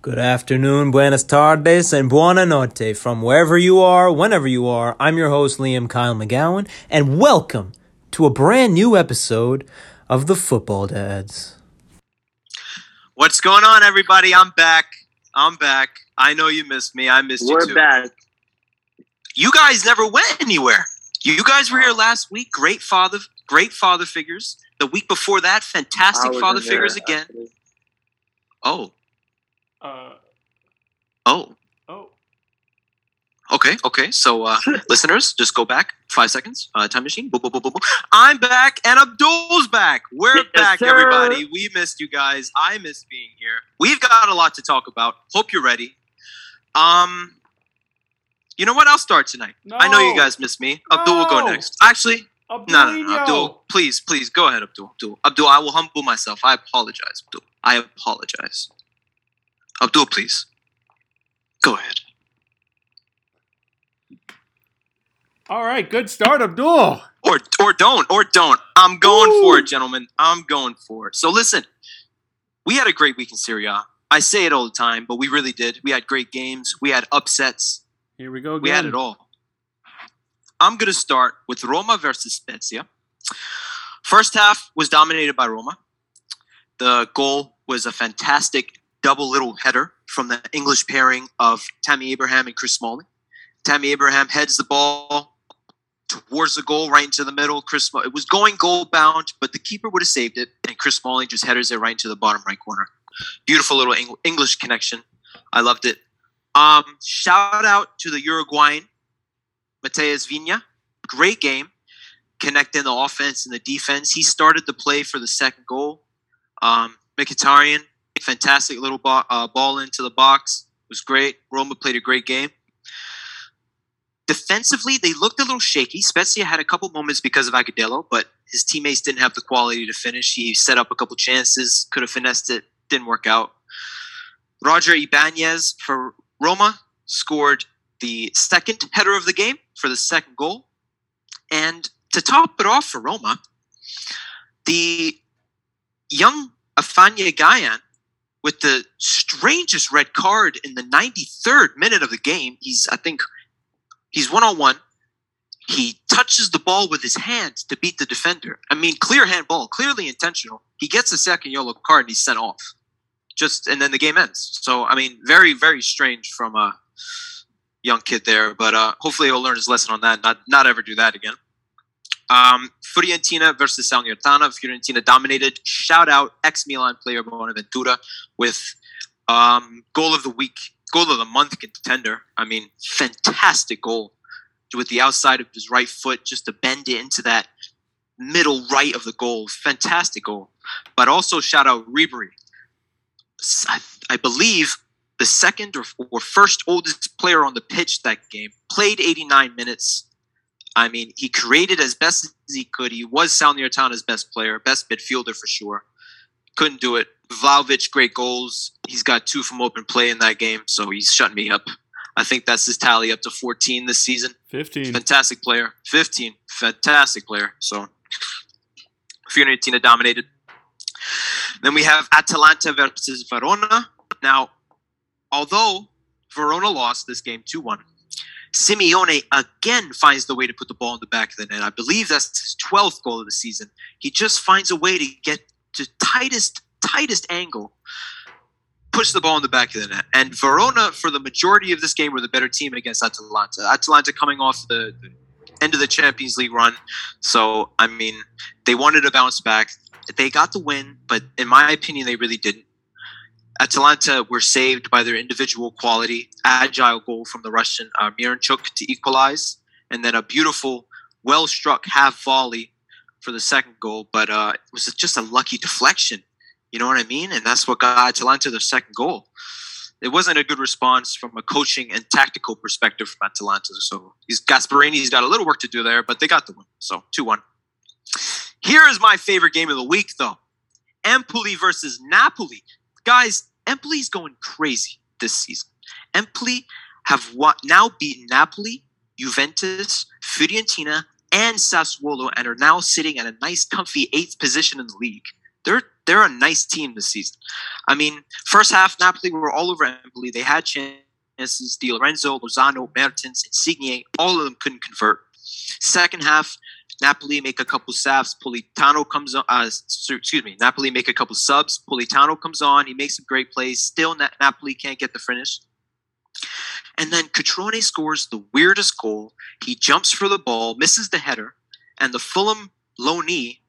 Good afternoon, buenas tardes, and buona notte from wherever you are, whenever you are. I'm your host, Liam Kyle McGowan, and welcome to a brand new episode of the Football Dads. What's going on, everybody? I'm back. I'm back. I know you missed me. I missed We're you too. back. You guys never went anywhere. You guys were here last week. Great father, great father figures. The week before that, fantastic father in there, figures again. actually. Oh, Uh, oh. oh. Okay, okay. So, uh, listeners, just go back five seconds. Uh, time machine. Boom, boom, boom, boom, boom. I'm back, and Abdul's back. We're Yes, back, sir. everybody. We missed you guys. I missed being here. We've got a lot to talk about. Hope you're ready. Um, you know what? I'll start tonight. I know you guys missed me. Abdul will go next. Actually, no, no, no, Abdul. Please, please go ahead, Abdul. Abdul. Abdul. I will humble myself. I apologize, Abdul. I apologize. Abdul, please. Go ahead. All right, good start, Abdul. or or don't or don't. I'm going Woo. for it, gentlemen. I'm going for it. So listen, we had a great week in Serie I say it all the time, but we really did. We had great games. We had upsets. Here we go again. We had it all. I'm going to start with Roma versus Spezia. First half was dominated by Roma. The goal was a fantastic double little header from the English pairing of Tammy Abraham and Chris Smalling. Tammy Abraham heads the ball towards the goal, right into the middle. Chris, it was going goal bound, but the keeper would have saved it, and Chris Smalling just headers it right into the bottom right corner. Beautiful little Eng- English connection. I loved it. Um, shout out to the Uruguayan Matías Viña. Great game, connecting the offense and the defense. He started the play for the second goal. Um, Mkhitaryan, fantastic little ball, uh, ball into the box. It was great. Roma played a great game. Defensively, they looked a little shaky. Spezia had a couple moments because of Agudelo, but his teammates didn't have the quality to finish. He set up a couple chances, could have finessed it, didn't work out. Roger Ibanez for Roma scored the second header of the game for the second goal. And to top it off for Roma, the young Afena-Gyan with the strangest red card in the 93rd minute of the game. He's, I think, he's one on one. He touches the ball with his hands to beat the defender. I mean, clear hand ball, clearly intentional. He gets a second yellow card and he's sent off. Just and then the game ends. So I mean, very very strange from a young kid there. But uh, hopefully he'll learn his lesson on that. Not not ever do that again. Um, Fiorentina versus Salernitana. Fiorentina dominated. Shout out ex Milan player Bonaventura with um, goal of the week, goal of the month contender. I mean, fantastic goal with the outside of his right foot just to bend it into that middle right of the goal. Fantastic goal. But also shout out Ribery. I believe the second or, or first oldest player on the pitch that game played 89 minutes. I mean, he created as best as he could. He was Salernitana's best player, best midfielder for sure. Couldn't do it. Vlahovic, great goals. He's got two from open play in that game, so he's shutting me up. I think that's his tally up to 14 this season. 15. Fantastic player. 15. Fantastic player. So Fiorentina dominated. Then we have Atalanta versus Verona. Now, although Verona lost this game 2 1, Simeone again finds the way to put the ball in the back of the net. I believe that's his 12th goal of the season. He just finds a way to get to tightest, tightest angle, push the ball in the back of the net. And Verona, for the majority of this game, were the better team against Atalanta. Atalanta coming off the, the end of the Champions League run. So, I mean, they wanted to bounce back. They got the win, but in my opinion, they really didn't. Atalanta were saved by their individual quality, agile goal from the Russian uh, Miranchuk to equalize, and then a beautiful, well struck half volley for the second goal. But uh, it was just a lucky deflection. You know what I mean? And that's what got Atalanta their second goal. It wasn't a good response from a coaching and tactical perspective from Atalanta. So he's Gasperini's got a little work to do there, but they got the win. So 2 1. Here is my favorite game of the week, though Empoli versus Napoli. Guys, Empoli's going crazy this season. Empoli have now beaten Napoli, Juventus, Fiorentina, and Sassuolo, and are now sitting at a nice, comfy eighth position in the league. They're they're a nice team this season. I mean, first half, Napoli were all over Empoli. They had chances. Di Lorenzo, Lozano, Mertens, Insigne, all of them couldn't convert. Second half, Napoli make a couple saves. Politano comes on. Uh, excuse me. Napoli make a couple subs. Politano comes on. He makes some great plays. Still, Na- Napoli can't get the finish. And then Cutrone scores the weirdest goal. He jumps for the ball, misses the header, and the Fulham low knee,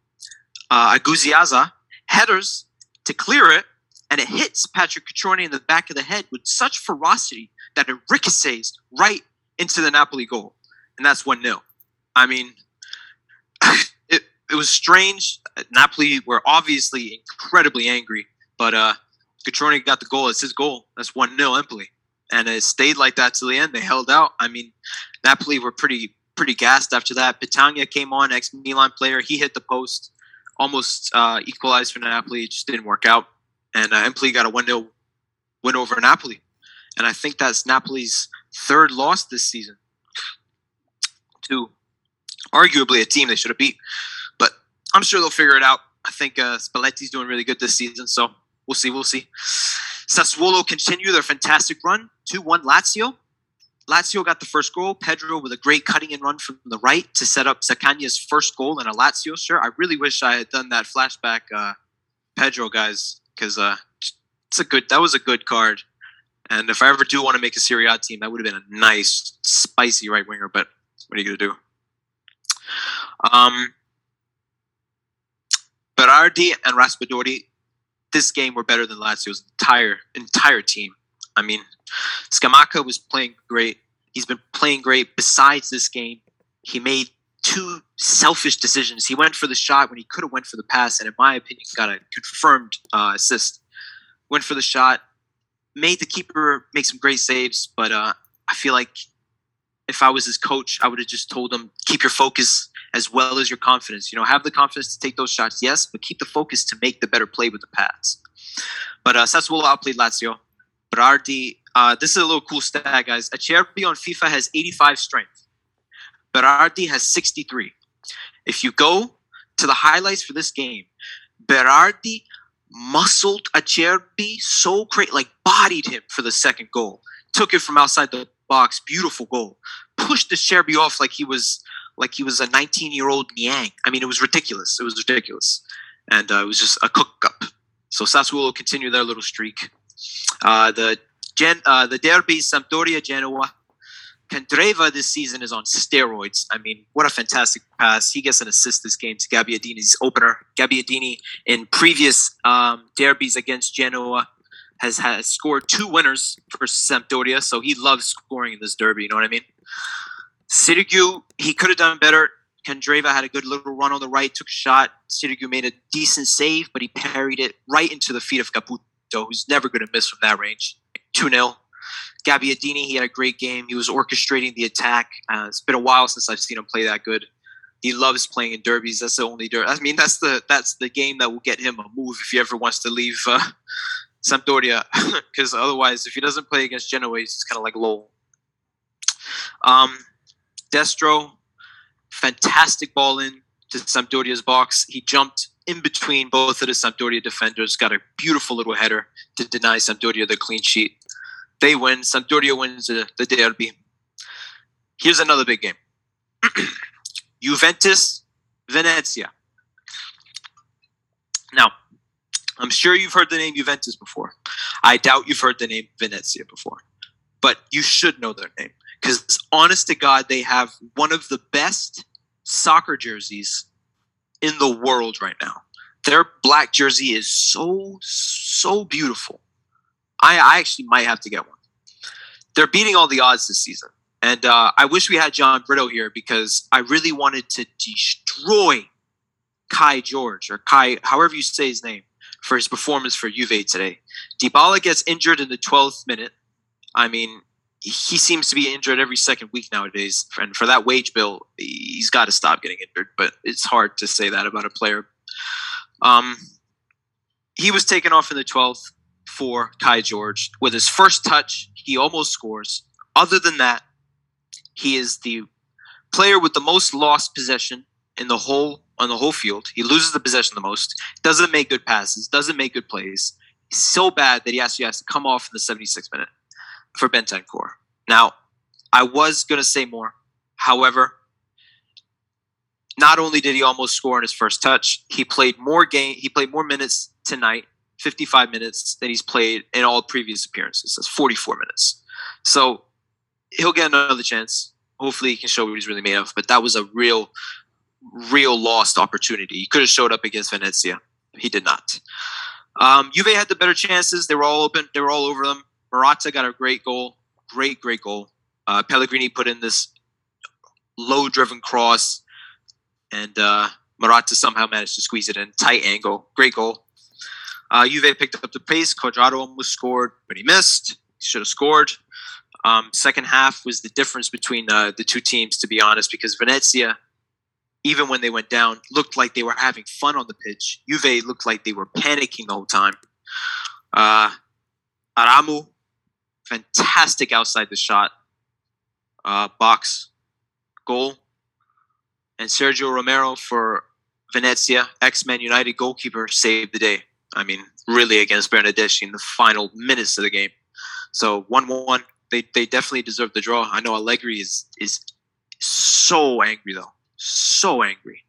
uh, Anguissa, headers to clear it, and it hits Patrick Cutrone in the back of the head with such ferocity that it ricochets right into the Napoli goal. And that's 1 0. I mean, it, was strange. Napoli were obviously incredibly angry, but uh, got the goal. It's his goal. That's 1 0 Empoli. And it stayed like that till the end. They held out. I mean, Napoli were pretty pretty gassed after that. Petagna came on, ex Milan player. He hit the post, almost uh, equalized for Napoli. It just didn't work out. And uh, Empoli got a 1 0 win over Napoli. And I think that's Napoli's third loss this season to arguably a team they should have beat. I'm sure they'll figure it out. I think uh, Spalletti's doing really good this season, so we'll see. We'll see. Sassuolo continue their fantastic run 2 1 Lazio. Lazio got the first goal. Pedro with a great cutting and run from the right to set up Zaccagni's first goal in a Lazio shirt. I really wish I had done that flashback, uh, Pedro guys, because uh, it's a good. That was a good card. And if I ever do want to make a Serie A team, that would have been a nice, spicy right winger. But what are you going to do? Um, Berardi and Raspadori, this game were better than Lazio's entire entire team. I mean, Scamacca was playing great. He's been playing great. Besides this game, he made two selfish decisions. He went for the shot when he could have went for the pass, and in my opinion, got a confirmed uh, assist. Went for the shot, made the keeper make some great saves, but uh, I feel like if I was his coach, I would have just told him keep your focus as well as your confidence. You know, have the confidence to take those shots, yes, but keep the focus to make the better play with the pass. But uh, Sassuolo outplayed Lazio. Berardi, uh, this is a little cool stat, guys. Acerbi on FIFA has 85 strength. Berardi has 63. If you go to the highlights for this game, Berardi muscled Acerbi so great, like bodied him for the second goal. Took it from outside the box, beautiful goal. Pushed the Acerbi off like he was like he was a 19 year old Niang. I mean, it was ridiculous. It was ridiculous, and uh, it was just a cook up. So Sassuolo continue their little streak. Uh, the Gen, uh, the derby Sampdoria Genoa. Candreva this season is on steroids. I mean, what a fantastic pass. He gets an assist this game to Gabbiadini's opener. Gabbiadini in previous um, derbies against Genoa has, has scored two winners for Sampdoria, so he loves scoring in this derby. You know what I mean? Sirigu, he could have done better. Candreva had a good little run on the right, took a shot. Sirigu made a decent save, but he parried it right into the feet of Caputo, who's never going to miss from that range. 2 0. Gabbiadini, he had a great game. He was orchestrating the attack. Uh, it's been a while since I've seen him play that good. He loves playing in derbies. That's the only derby. I mean, that's the that's the game that will get him a move if he ever wants to leave uh, Sampdoria. Because otherwise, if he doesn't play against Genoa, he's kind of like lol. Um, Destro, fantastic ball in to Sampdoria's box. He jumped in between both of the Sampdoria defenders, got a beautiful little header to deny Sampdoria the clean sheet. They win. Sampdoria wins the, the derby. Here's another big game. Juventus, Venezia. Now, I'm sure you've heard the name Juventus before. I doubt you've heard the name Venezia before. But you should know their name. Because, honest to God, they have one of the best soccer jerseys in the world right now. Their black jersey is so, so beautiful. I, I actually might have to get one. They're beating all the odds this season. And uh, I wish we had John Brito here because I really wanted to destroy Kai George or Kai, however you say his name, for his performance for Juve today. Dybala gets injured in the 12th minute. I mean, he seems to be injured every second week nowadays. And for that wage bill, he's got to stop getting injured. But it's hard to say that about a player. Um, he was taken off in the 12th for Kai George. With his first touch, he almost scores. Other than that, he is the player with the most lost possession in the whole on the whole field. He loses the possession the most. Doesn't make good passes. Doesn't make good plays. He's so bad that he actually has to come off in the 76th minute for Bentancur. Now, I was gonna say more. However, not only did he almost score in his first touch, he played more game. He played more minutes tonight, 55 minutes, than he's played in all previous appearances. That's 44 minutes. So he'll get another chance. Hopefully, he can show what he's really made of. But that was a real, real lost opportunity. He could have showed up against Venezia. He did not. Um, Juve had the better chances. They were all open. They were all over them. Morata got a great goal. Great, great goal. Uh, Pellegrini put in this low-driven cross, and uh, somehow managed to squeeze it in. Tight angle. Great goal. Uh, Juve picked up the pace. Cuadrado almost scored, but he missed. He should have scored. Um, second half was the difference between uh, the two teams, to be honest, because Venezia, even when they went down, looked like they were having fun on the pitch. Juve looked like they were panicking the whole time. Uh, Aramu, fantastic outside the shot, uh, box goal. And Sergio Romero for Venezia, X Men United goalkeeper, saved the day. I mean, really against Bernardeschi in the final minutes of the game. So 1 1 they they definitely deserve the draw. I know Allegri is is so angry though, so angry.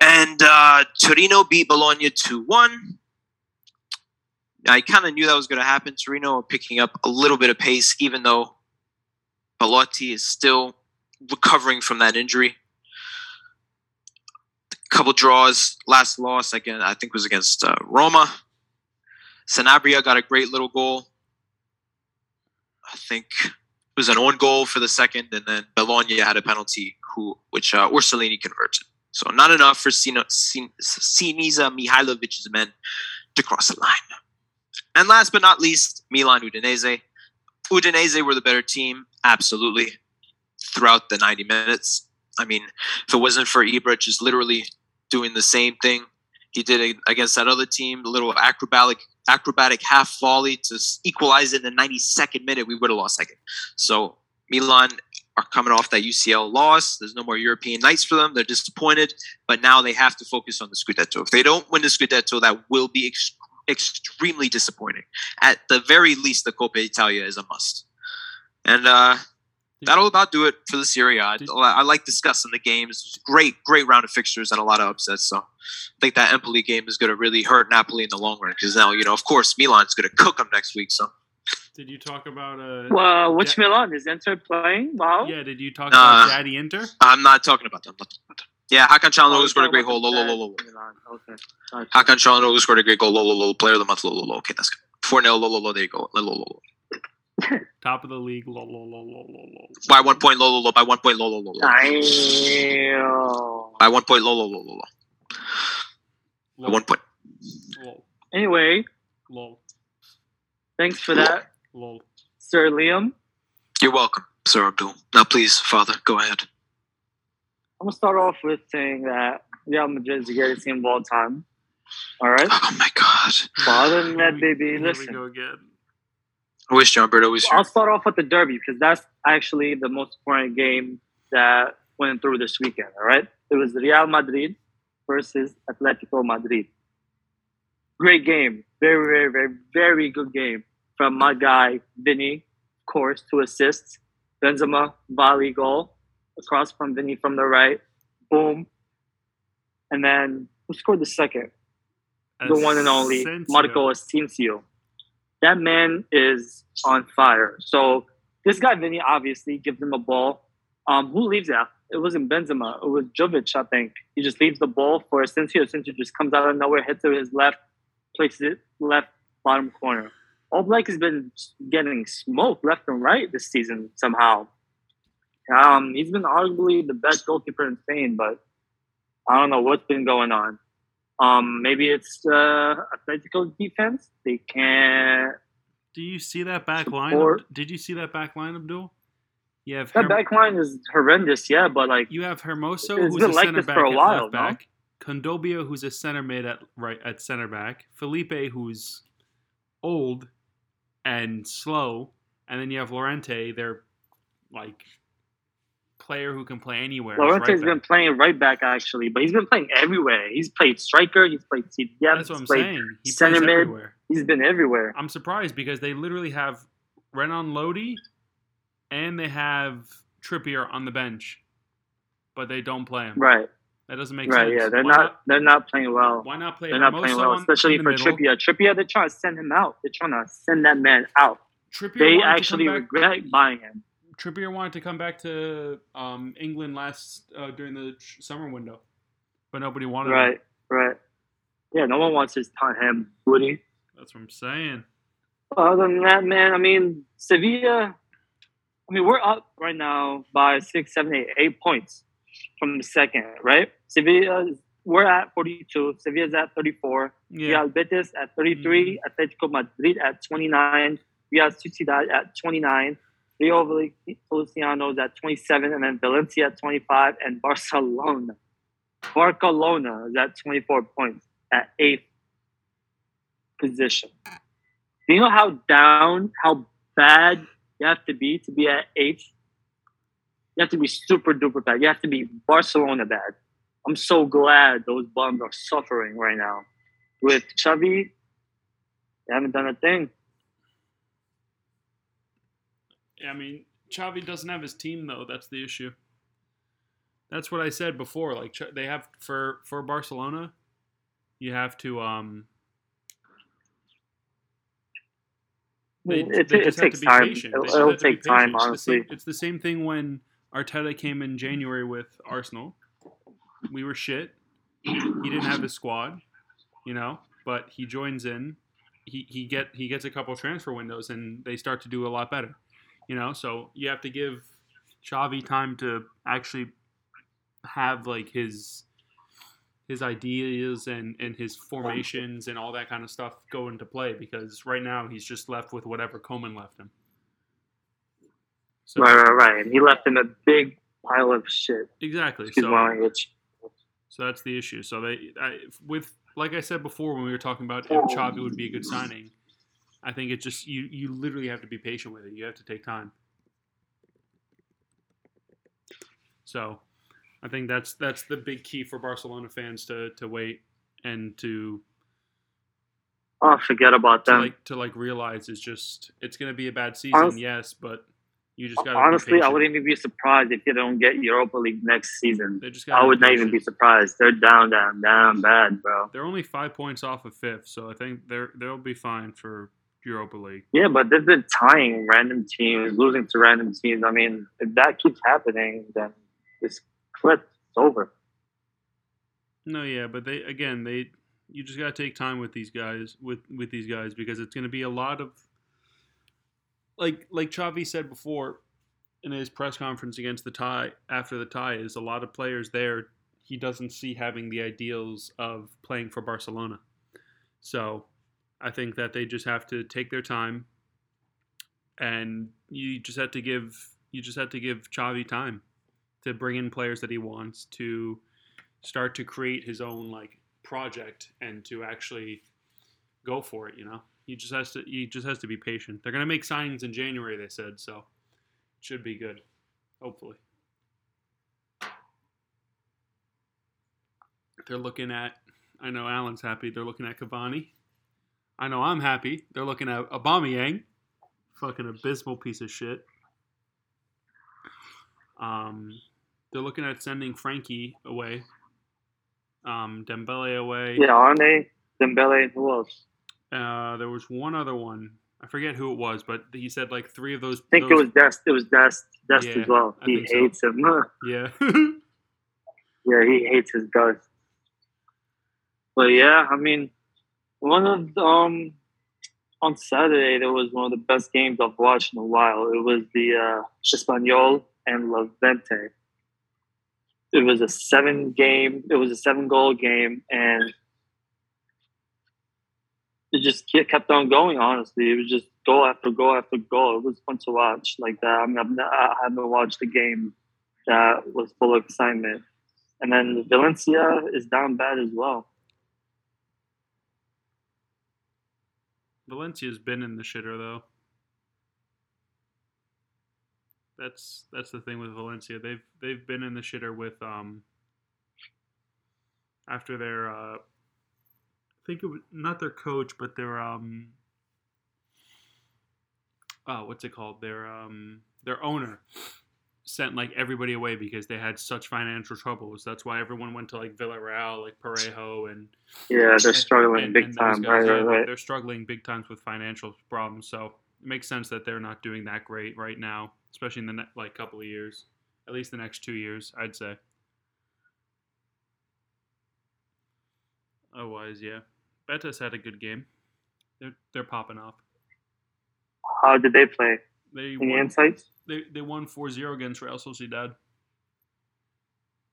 And uh, Torino beat Bologna two one. I kind of knew that was going to happen. Torino are picking up a little bit of pace, even though Belotti is still recovering from that injury. A couple draws. Last loss again, I think was against uh, Roma. Sanabria got a great little goal. I think it was an own goal for the second, and then Bologna had a penalty, who which uh, Orsolini converted. So not enough for Sinisa Mihailovic's men to cross the line. And last but not least, Milan Udinese. Udinese were the better team, absolutely, throughout the 90 minutes. I mean, if it wasn't for Ibra just literally doing the same thing he did against that other team, the little acrobatic acrobatic half volley to equalize in the 92nd minute, we would have lost second. So Milan are coming off that UCL loss. There's no more European nights for them. They're disappointed, but now they have to focus on the Scudetto. If they don't win the Scudetto, that will be extremely disappointing. At the very least, the Coppa Italia is a must. And uh, that'll about do it for the Serie A. I, I like discussing the games. Great, great round of fixtures and a lot of upsets. So I think that Empoli game is going to really hurt Napoli in the long run because now, you know, of course, Milan's going to cook them next week. So. Did you talk about uh? Well, which da- Milan is Inter playing? Wow. Yeah. Did you talk uh, about Daddy Inter? I'm not talking about them. Yeah, Hakan Çalhanoğlu oh, scored a great goal. Lo, lo, lo, lo. Okay. Hakan Çalhanoğlu scored a great goal. Lo, lo, lo. Player of the month. Lo, lo, lo. Okay, that's good. 4 0. Lo, lo, lo. There you go. Lo, lo, lo. Top of the league. Lo, lo, lo, lo, lo, lo. By one point. Lo, lo, lo. By one point. Lo, lo, lo, lo. Damn. By one point. Lo, lo, lo, lo, lo. By one point. Lol. Anyway. Lol. Thanks for that. Lol. Sir Liam. You're welcome, Sir Abdul. Now, please, Father, go ahead. I'm gonna start off with saying that Real Madrid is the greatest team of all time. All right. Oh my God. But other than that, baby, listen. Here we go again. I wish John Bird was here. I'll start off with the derby because that's actually the most important game that went through this weekend. All right. It was Real Madrid versus Atletico Madrid. Great game. Very, very, very, very good game from my guy, Vinny, of course, to assist. Benzema, volley goal across from Vinny from the right. Boom. And then who scored the second? the one and only Marco Asensio. That man is on fire. So this guy Vinny obviously gives him a ball. Um, who leaves that? It wasn't Benzema. It was Jovic, I think. He just leaves the ball for Asensio. Asensio just comes out of nowhere, hits it with his left, places it left bottom corner. Oblak has been getting smoked left and right this season somehow. Um, he's been arguably the best goalkeeper in Spain, but I don't know what's been going on. Um, maybe it's uh, Atletico defense. They can't. Do you see that back line? Did you see that back line, Abdul? You have that Herm- back line is horrendous, yeah, but like you have Hermoso, who's a like center back for a while, left back. No? Who's a center mid at right at center back. Felipe, who's old and slow, and then you have Llorente. They're like player who can play anywhere. Llorente's right been playing right back actually, but he's been playing everywhere. He's played striker. He's played CDM. That's what I'm saying. He center mid. Everywhere. He's been everywhere. I'm surprised because they literally have Renan Lodi and they have Trippier on the bench, but they don't play him. Right. That doesn't make right, sense. Yeah, they're not, not, They're not playing well. Why not play? They're not playing well, especially for middle. Trippier. Trippier, they're trying to send him out. They're trying to send that man out. Trippier they actually regret buying him. Trippier wanted to come back to um, England last uh, during the summer window, but nobody wanted. Right, him. right. Yeah, no one wants his him, Woody. That's what I'm saying. Other than that, man, I mean, Sevilla. I mean, we're up right now by six, seven, eight, eight points from the second, right? Sevilla, we're at 42. Sevilla's at 34. Yeah. Real Betis at 33. Mm-hmm. Atletico Madrid at 29. Real Sociedad at 29. Rayo Vallecano is at 27. And then Valencia at 25. And Barcelona. Barcelona is at 24 points at eighth position. Do you know how down, how bad you have to be to be at eighth? You have to be super duper bad. You have to be Barcelona bad. I'm so glad those bums are suffering right now. With Xavi, they haven't done a thing. I mean, Xavi doesn't have his team though. That's the issue. That's what I said before. Like they have for for Barcelona, you have to um. They, it, they it takes time. It'll, it'll take time, honestly. It's the, same, it's the same thing when Arteta came in January with Arsenal. We were shit. He didn't have his squad, you know, but he joins in. He, he get he gets a couple transfer windows and they start to do a lot better, you know. So you have to give Xavi time to actually have like his his ideas and, and his formations and all that kind of stuff go into play because right now he's just left with whatever Koeman left him. So, right, right, right. And he left him a big pile of shit. Exactly. Excuse so, language. So that's the issue. So they, I, with like I said before when we were talking about if oh. Xavi would be a good signing, I think it's just you you literally have to be patient with it. You have to take time. So, I think that's that's the big key for Barcelona fans to to wait and to. Oh, forget about that. To like to like realize is just it's going to be a bad season, yes, but you just got to honestly, I wouldn't even be surprised if you don't get Europa League next season. They just I would not even be surprised. They're down, down, down bad, bro. They're only five points off of fifth, so I think they're they'll be fine for Europa League. Yeah, but they've been tying random teams, losing to random teams. I mean, if that keeps happening, then this clip is over. No, yeah, but they again they you just gotta take time with these guys with with these guys because it's gonna be a lot of like like Xavi said before in his press conference against the tie after the tie is a lot of players there he doesn't see having the ideals of playing for Barcelona. So I think that they just have to take their time and you just have to give you just have to give Xavi time to bring in players that he wants to start to create his own like project and to actually go for it, you know. He just has to he just has to be patient. They're gonna make signings in January, they said, so it should be good. Hopefully. They're looking at I know Alan's happy, they're looking at Cavani. I know I'm happy. They're looking at Aubameyang. Fucking abysmal piece of shit. Um they're looking at sending Frenkie away. Um Dembele away. Yeah, aren't they? Dembele who else? Uh, there was one other one. I forget who it was, but he said like three of those. I think those... it was Dest. It was Dest. Dest yeah, as well. he hates so. him. yeah. yeah, he hates his guts. But yeah, I mean, one of the, um on Saturday there was one of the best games I've watched in a while. It was the uh, Espanyol and Levante. It was a seven game. It was a seven goal game, and it just kept on going. Honestly, it was just goal after goal after goal. It was fun to watch like that. I mean, I've not, I haven't watched a game that was full of excitement. And then Valencia is down bad as well. Valencia's been in the shitter though. That's that's the thing with Valencia. They've they've been in the shitter with um after their uh I think it was not their coach, but their um oh what's it called? Their um their owner sent like everybody away because they had such financial troubles. That's why everyone went to like Villarreal, like Parejo, and Yeah, they're struggling and- big and time. Right, yeah, right, they're- right. They're struggling big times with financial problems, so it makes sense that they're not doing that great right now, especially in the ne- like couple of years, at least the next two years, I'd say. Otherwise, yeah, Betis had a good game. They're they're popping off. How did they play? They Any won, insights? They they won 4-0 against Real Sociedad.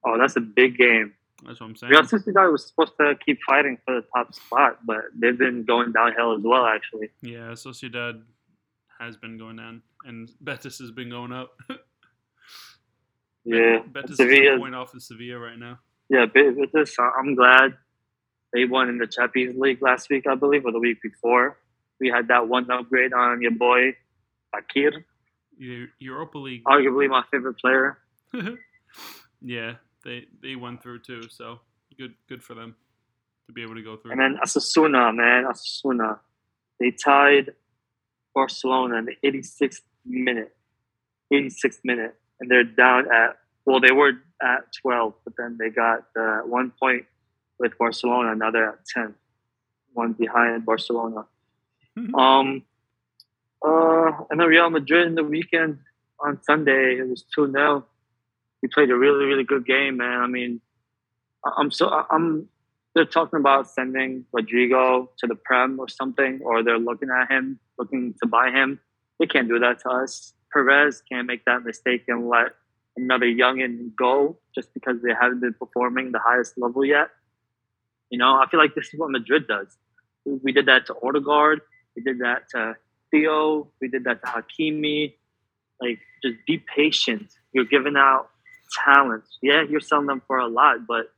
Oh, that's a big game. That's what I'm saying. Real Sociedad was supposed to keep fighting for the top spot, but they've been going downhill as well. Actually, Yeah, Sociedad has been going down, and Betis has been going up. yeah. Betis is Sevilla- a point off of Sevilla right now. Yeah, but with this, uh, I'm glad they won in the Champions League last week, I believe, or the week before. We had that one upgrade on your boy, Akir, Europa League. arguably my favorite player. yeah, they they went through too, so good good for them to be able to go through. And then Osasuna, man, Osasuna. They tied Barcelona in the 86th minute. 86th minute. And they're down at, well, they were at 12, but then they got uh, one point with Barcelona. Now they're at 10. One behind Barcelona. Um, uh, and then Real Madrid in the weekend on Sunday, it was 2 0. We played a really, really good game, man. I mean, I'm so, I'm, they're talking about sending Rodrygo to the Prem or something, or they're looking at him, looking to buy him. They can't do that to us. Perez can't make that mistake and let another youngin go just because they haven't been performing the highest level yet. You know, I feel like this is what Madrid does. We- We did that to Odegaard. We did that to Theo. We did that to Hakimi. Like, just be patient. You're giving out talent. Yeah, you're selling them for a lot, but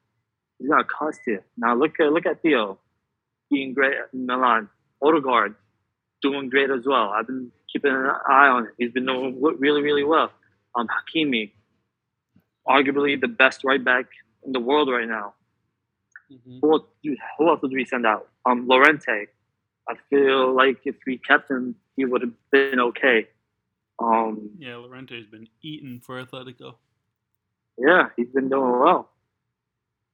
it's gonna cost you. Now look at look at Theo, being great at Milan. Odegaard, doing great as well. I've been keeping an eye on him. He's been doing really really well. Um, Hakimi, arguably the best right back in the world right now. Mhm. Who else, who else did we send out? Um, Llorente. I feel like if we kept him, he would have been okay. Um, Yeah, Llorente's been eaten for Atletico. yeah, he's been doing well.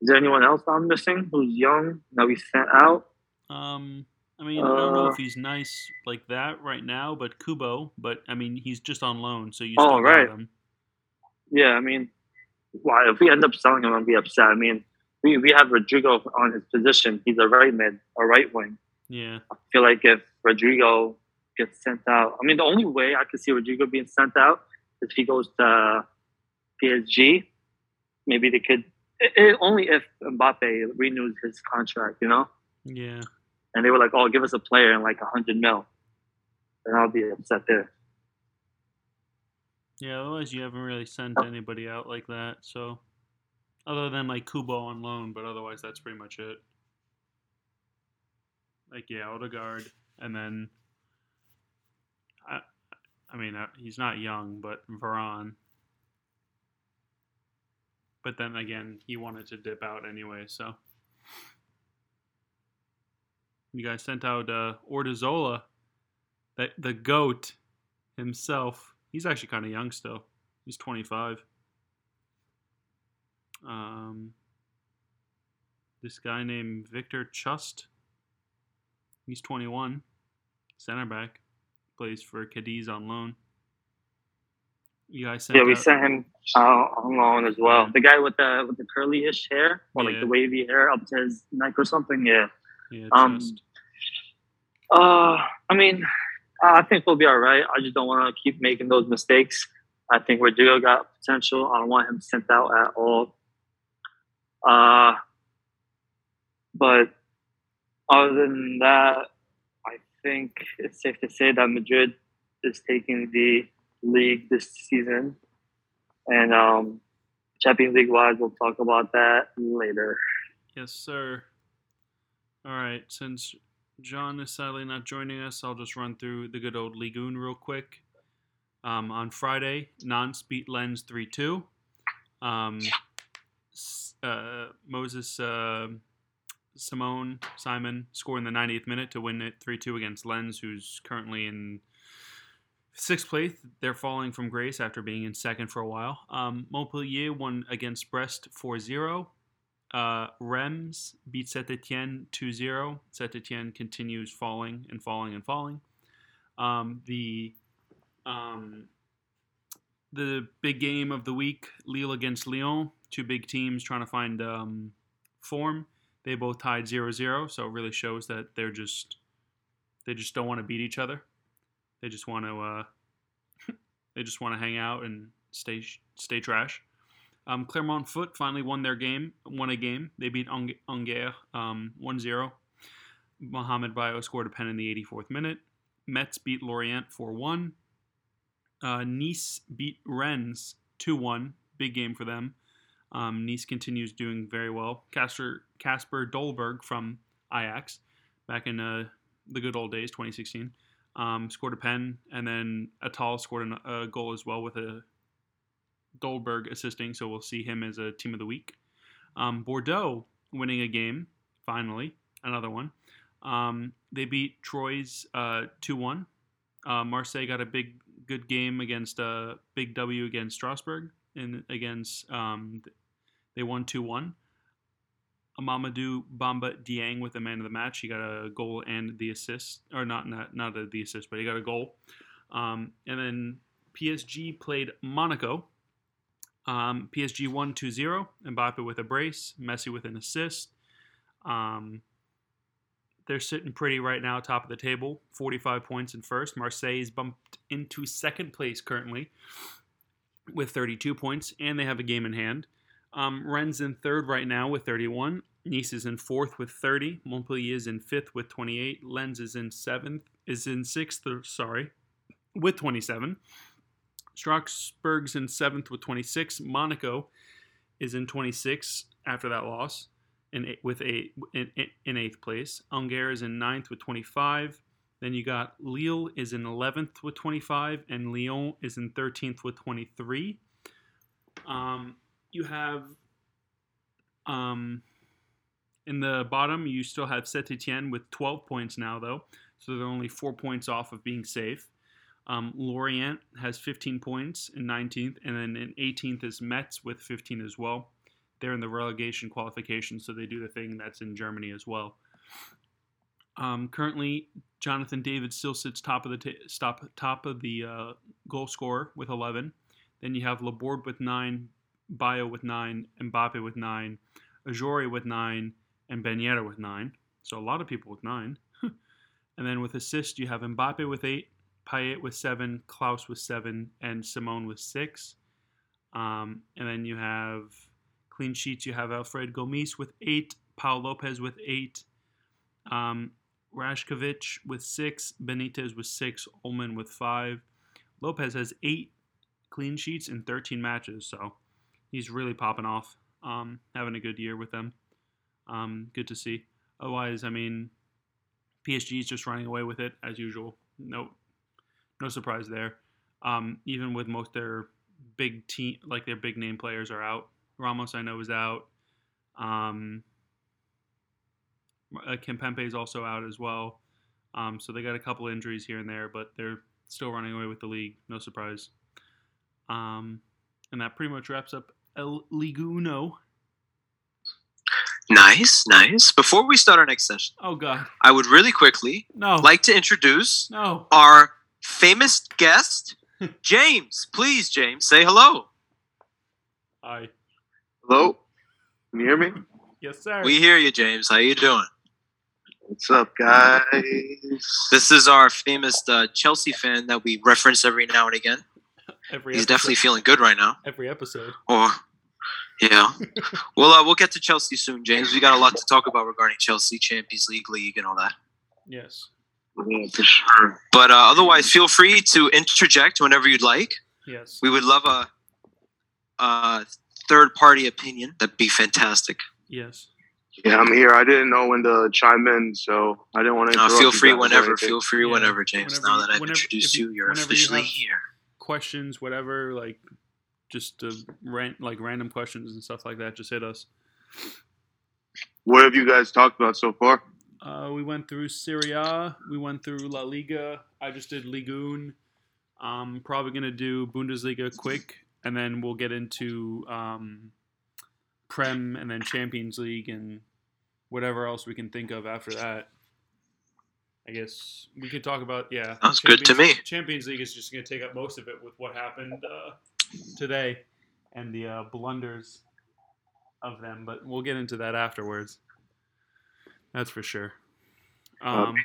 Is there anyone else I'm missing who's young that we sent out? Um, I mean, I don't know Uh, if he's nice like that right now, but Kubo. But I mean, he's just on loan, so you Oh, still right. him. Yeah, I mean, why if we end up selling him, I'll be upset. I mean, we, we have Rodrygo on his position. He's a right mid, a right wing. Yeah, I feel like if Rodrygo gets sent out, I mean, the only way I could see Rodrygo being sent out is if he goes to PSG. Maybe they could, it, it- only if Mbappe renews his contract, you know? yeah. And they were like, oh, give us a player in like a 100 mil. and I'll be upset there. Yeah, otherwise you haven't really sent oh. anybody out like that. So, other than like Kubo on loan, but otherwise that's pretty much it. Like yeah, Odegaard, and then I, I mean uh, he's not young, but Varane. But then again, he wanted to dip out anyway, so. You guys sent out uh, Ortizola, the goat himself. He's actually kind of young still. He's 25. Um, this guy named Victor Chust. He's 21. Center back. Plays for Cadiz on loan. You guys sent Yeah, we out- sent him out on loan as well. The guy with the with the curly-ish hair, or like the wavy hair up to his neck or something. Yeah. yeah, um, Chust. Uh, I mean, I think we'll be all right. I just don't want to keep making those mistakes. I think Rodrygo got potential. I don't want him sent out at all. Uh, but other than that, think it's safe to say that Madrid is taking the league this season. And um, Champions League wise, we'll talk about that later. Yes, sir. All right. Since John is sadly not joining us, I'll just run through the good old Ligoon real quick. Um, on Friday, Nantes beat Lens 3 2. Um, uh, Moses uh, Simone Simon scored in the 90th minute to win it 3 2 against Lens, who's currently in sixth place. They're falling from grace after being in second for a while. Um, Montpellier won against Brest 4 0. Uh, Reims beat Saint Etienne 2 0. Saint Etienne continues falling and falling and falling. Um, the um, the big game of the week, Lille against Lyon. Two big teams trying to find um, form. They both tied 0-0, so it really shows that they're just they just don't want to beat each other. They just want to uh, they just want to hang out and stay stay trash. Um, Clermont Foot finally won their game, won a game. They beat Ang- Angers um, 1-0. Mohamed Bayo scored a pen in the 84th minute. Metz beat Lorient 4-1. Uh, nice beat Rennes 2 1. Big game for them. Um, nice continues doing very well. Kasper, Kasper Dolberg from Ajax back in uh, the good old days, 2016, um, scored a pen. And then Atal scored an, a goal as well with a Dolberg assisting. So we'll see him as a team of the week. Um, Bordeaux winning a game, finally. Another one. Um, they beat Troyes uh, 2 1. Uh, Marseille got a big, good game against a uh, big W against Strasbourg, and against um, they won two one. Mamadou Bamba Dieng with the man of the match. He got a goal and the assist, or not not not the assist, but he got a goal. Um, and then PSG played Monaco. Um, PSG won 2-0. Mbappe with a brace, Messi with an assist. Um, they're sitting pretty right now, top of the table, 45 points in first. Marseille is bumped into second place currently with 32 points, and they have a game in hand. Um, in third right now with 31. Nice is in fourth with 30. Montpellier is in fifth with 28. Lens is in seventh, is in sixth, sorry, with 27. Strasbourg's in seventh with 26. Monaco is in 26 after that loss in with eight in, in eighth place. Angers is in ninth with 25. Then you got Lille is in 11th with 25, and Lyon is in 13th with 23. Um, you have um, in the bottom, you still have Saint Etienne with 12 points now, though, so they're only four points off of being safe. Um, Lorient has 15 points in 19th, and then in 18th is Metz with 15 as well they're in the relegation qualification, so they do the thing that's in Germany as well. Um, currently, Jonathan David still sits top of the t- stop, top of the uh, goal scorer with 11. Then you have Laborde with nine, Bayo with nine, Mbappe with nine, Ajorque with nine, and Yedder with nine. So a lot of people with nine. and then with assist, you have Mbappe with eight, Payet with seven, Clauss with seven, and Simone with six. Um, and then you have Clean sheets, you have Alfred Gomis with eight, Paul Lopez with eight, um, with six, Benitez with six, Ullman with five. Lopez has eight clean sheets in 13 matches, so he's really popping off, um, having a good year with them. Um, good to see. Otherwise, I mean, PSG is just running away with it as usual. No, no surprise there. Um, even with most their big team, like their big name players are out. Ramos, I know, is out. Um, uh, Kimpembe is also out as well. Um, so they got a couple injuries here and there, but they're still running away with the league. No surprise. Um, and that pretty much wraps up El Ligue Uno. Nice, nice. Before we start our next session, oh god, I would really quickly no like to introduce no our famous guest, James. Please, James, say hello. hi Hello? Can you hear me? yes sir We hear you, James. How you doing? What's up, guys? This is our famous uh, Chelsea fan that we reference every now and again. Every He's episode, definitely feeling good right now. every episode. Or, yeah. well, uh, we'll get to Chelsea soon, James. We got a lot to talk about regarding Chelsea, Champions League, League, and all that. Yes, Yeah, for sure. But uh, otherwise, feel free to interject whenever you'd like. yes. We would love a, a third party opinion. That'd be fantastic. yes. Yeah, I'm here. I didn't know when to chime in, so I didn't want to interrupt feel you free guys or whenever. Feel free Yeah, whenever, James. whenever now that I've whenever- introduced you- you, you're whenever you officially have- here. Questions, whatever, like just rant, like random questions and stuff like that, just hit us. What have you guys talked about so far? Uh, we went through Serie A. We went through La Liga. I just did Ligun. I'm probably gonna do Bundesliga quick, and then we'll get into um, Prem and then Champions League and whatever else we can think of after that. I guess we could talk about yeah. Sounds good to me. Champions League is just gonna take up most of it with what happened uh, today and the uh, blunders of them, but we'll get into that afterwards. That's for sure. Um,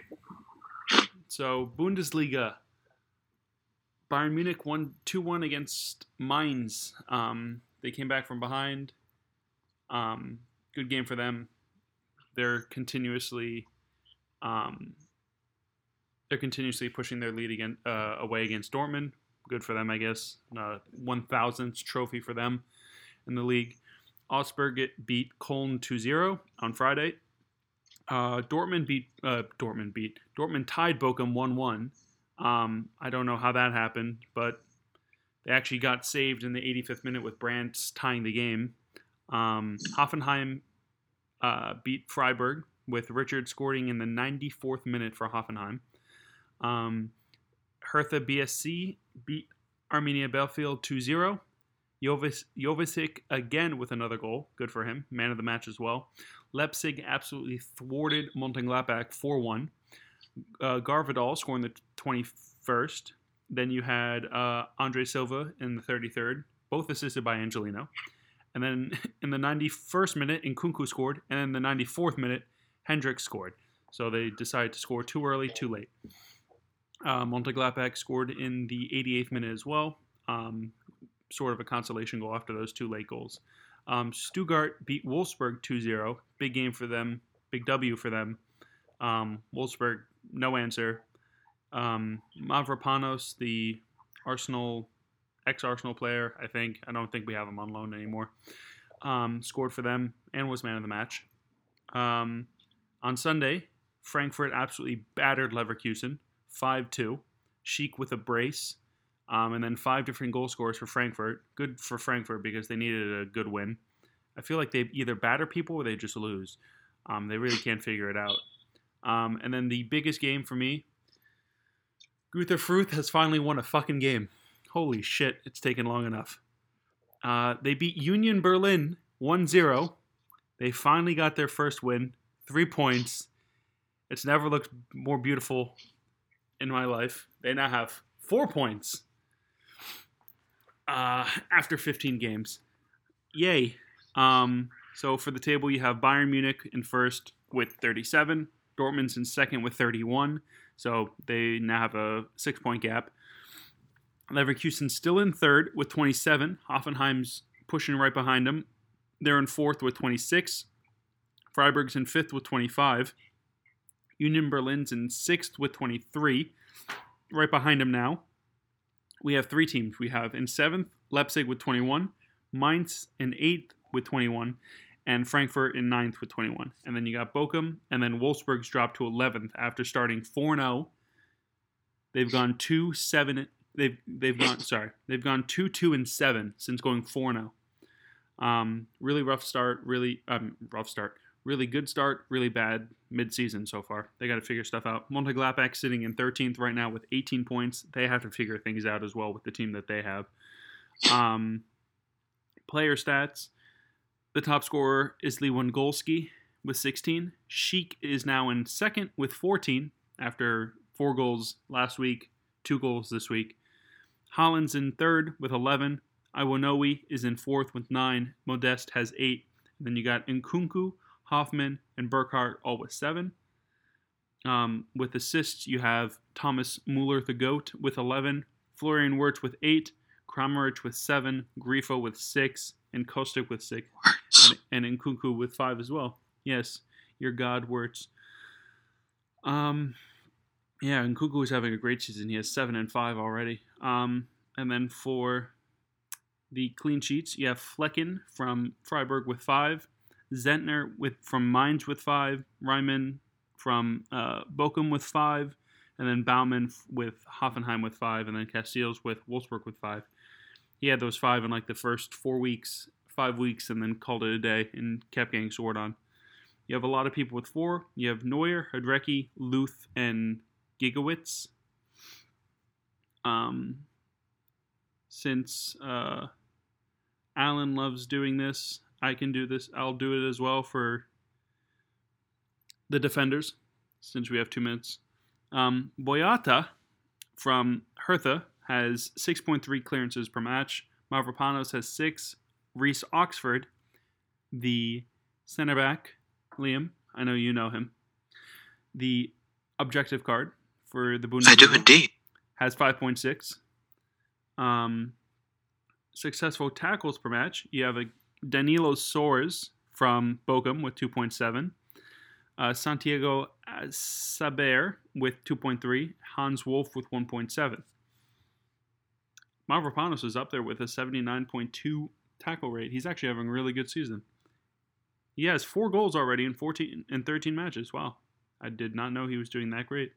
so Bundesliga, Bayern Munich won two one against Mainz. Um, they came back from behind. Um, good game for them. They're continuously, um, they're continuously pushing their lead again uh, away against Dortmund. Good for them, I guess. Uh, One thousandth trophy for them in the league. Augsburg beat Köln 2-0 on Friday. Uh, Dortmund beat uh, Dortmund beat Dortmund tied Bochum 1-1. Um, I don't know how that happened, but they actually got saved in the 85th minute with Brandt tying the game. Um, Hoffenheim uh, beat Freiburg with Richard scoring in the 94th minute for Hoffenheim. Um, Hertha BSC beat Arminia Bielefeld 2-0. Jovis, Jovicic again with another goal. Good for him. Man of the match as well. Leipzig absolutely thwarted Mönchengladbach 4 1. Uh, Gvardiol scoring the 21st. Then you had uh, Andre Silva in the 33rd, both assisted by Angelino. And then in the 91st minute, Nkunku scored. And in the 94th minute, Henrichs scored. So they decided to score too early, too late. Uh, Mönchengladbach scored in the 88th minute as well. Um, sort of a consolation goal after those two late goals. Um, Stuttgart beat Wolfsburg 2 0. Big game for them. Big W for them. Um, Wolfsburg, no answer. Um, Mavropanos, the Arsenal, ex Arsenal player, I think. I don't think we have him on loan anymore. Um, scored for them and was man of the match. Um, on Sunday, Frankfurt absolutely battered Leverkusen 5 2. Schick with a brace. Um, and then five different goal scorers for Frankfurt. Good for Frankfurt because they needed a good win. I feel like they either batter people or they just lose. Um, they really can't figure it out. Um, and then the biggest game for me, Greuther Fürth has finally won a fucking game. Holy shit, it's taken long enough. Uh, they beat Union Berlin 1 0. They finally got their first win, three points. It's never looked more beautiful in my life. They now have four points uh, after 15 games. Yay. Um, so for the table, you have Bayern Munich in first with 37, Dortmund's in second with 31. So they now have a six point gap. Leverkusen still in third with 27. Hoffenheim's pushing right behind them. They're in fourth with 26. Freiburg's in fifth with 25. Union Berlin's in sixth with 23. Right behind them now, we have three teams. We have in seventh, Leipzig with 21, Mainz in eighth with 21, and Frankfurt in ninth with 21. And then you got Bochum, and then Wolfsburg's dropped to 11th after starting 4 0. They've gone 2 7. They've, they've gone, sorry, they've gone 2 2 and 7 since going 4 0. Um, really rough start, really, um, rough start. Really good start, really bad mid-season so far. They got to figure stuff out. Mönchengladbach sitting in 13th right now with 18 points. They have to figure things out as well with the team that they have. Um, player stats: the top scorer is Lewandowski with 16. Schick is now in second with 14 after four goals last week, two goals this week. Haaland's in third with 11. Iwanoe is in fourth with nine. Modeste has eight. Then you got Nkunku, Hofmann, and Burkardt all with seven. Um, with assists, you have Thomas Muller the GOAT with 11, Florian Wirtz with 8, Kramaric with 7, Grifo with 6, and Kostic with 6, and, and Nkunku with 5 as well. Yes, your God Wirtz. Um, yeah, Nkunku is having a great season. He has 7 and 5 already. Um, and then for the clean sheets, you have Flekken from Freiburg with 5, Zentner with from Mainz with five, Riemann from uh, Bochum with five, and then Baumann with Hoffenheim with five, and then Casteels with Wolfsburg with five. He had those five in like the first four weeks, five weeks, and then called it a day and kept getting scored on. You have a lot of people with four. You have Neuer, Hradecky, Luthe, and Gikiewicz. Um, since uh, Alan loves doing this, I can do this. I'll do it as well for the defenders, since we have two minutes. Um, Boyata from Hertha has 6.3 clearances per match. Mavropanos has six. Reece Oxford, the center back, Liam, I know you know him. The objective card for the Bundesliga I do indeed. has 5.6. Um, successful tackles per match. You have a Danilo Soares from Bochum with 2.7. Uh, Santiago Saber with 2.3. Hans Wolf with 1.7. Mavropanos is up there with a 79.2 tackle rate. He's actually having a really good season. He has four goals already in 14 in 13 matches. Wow. I did not know he was doing that great.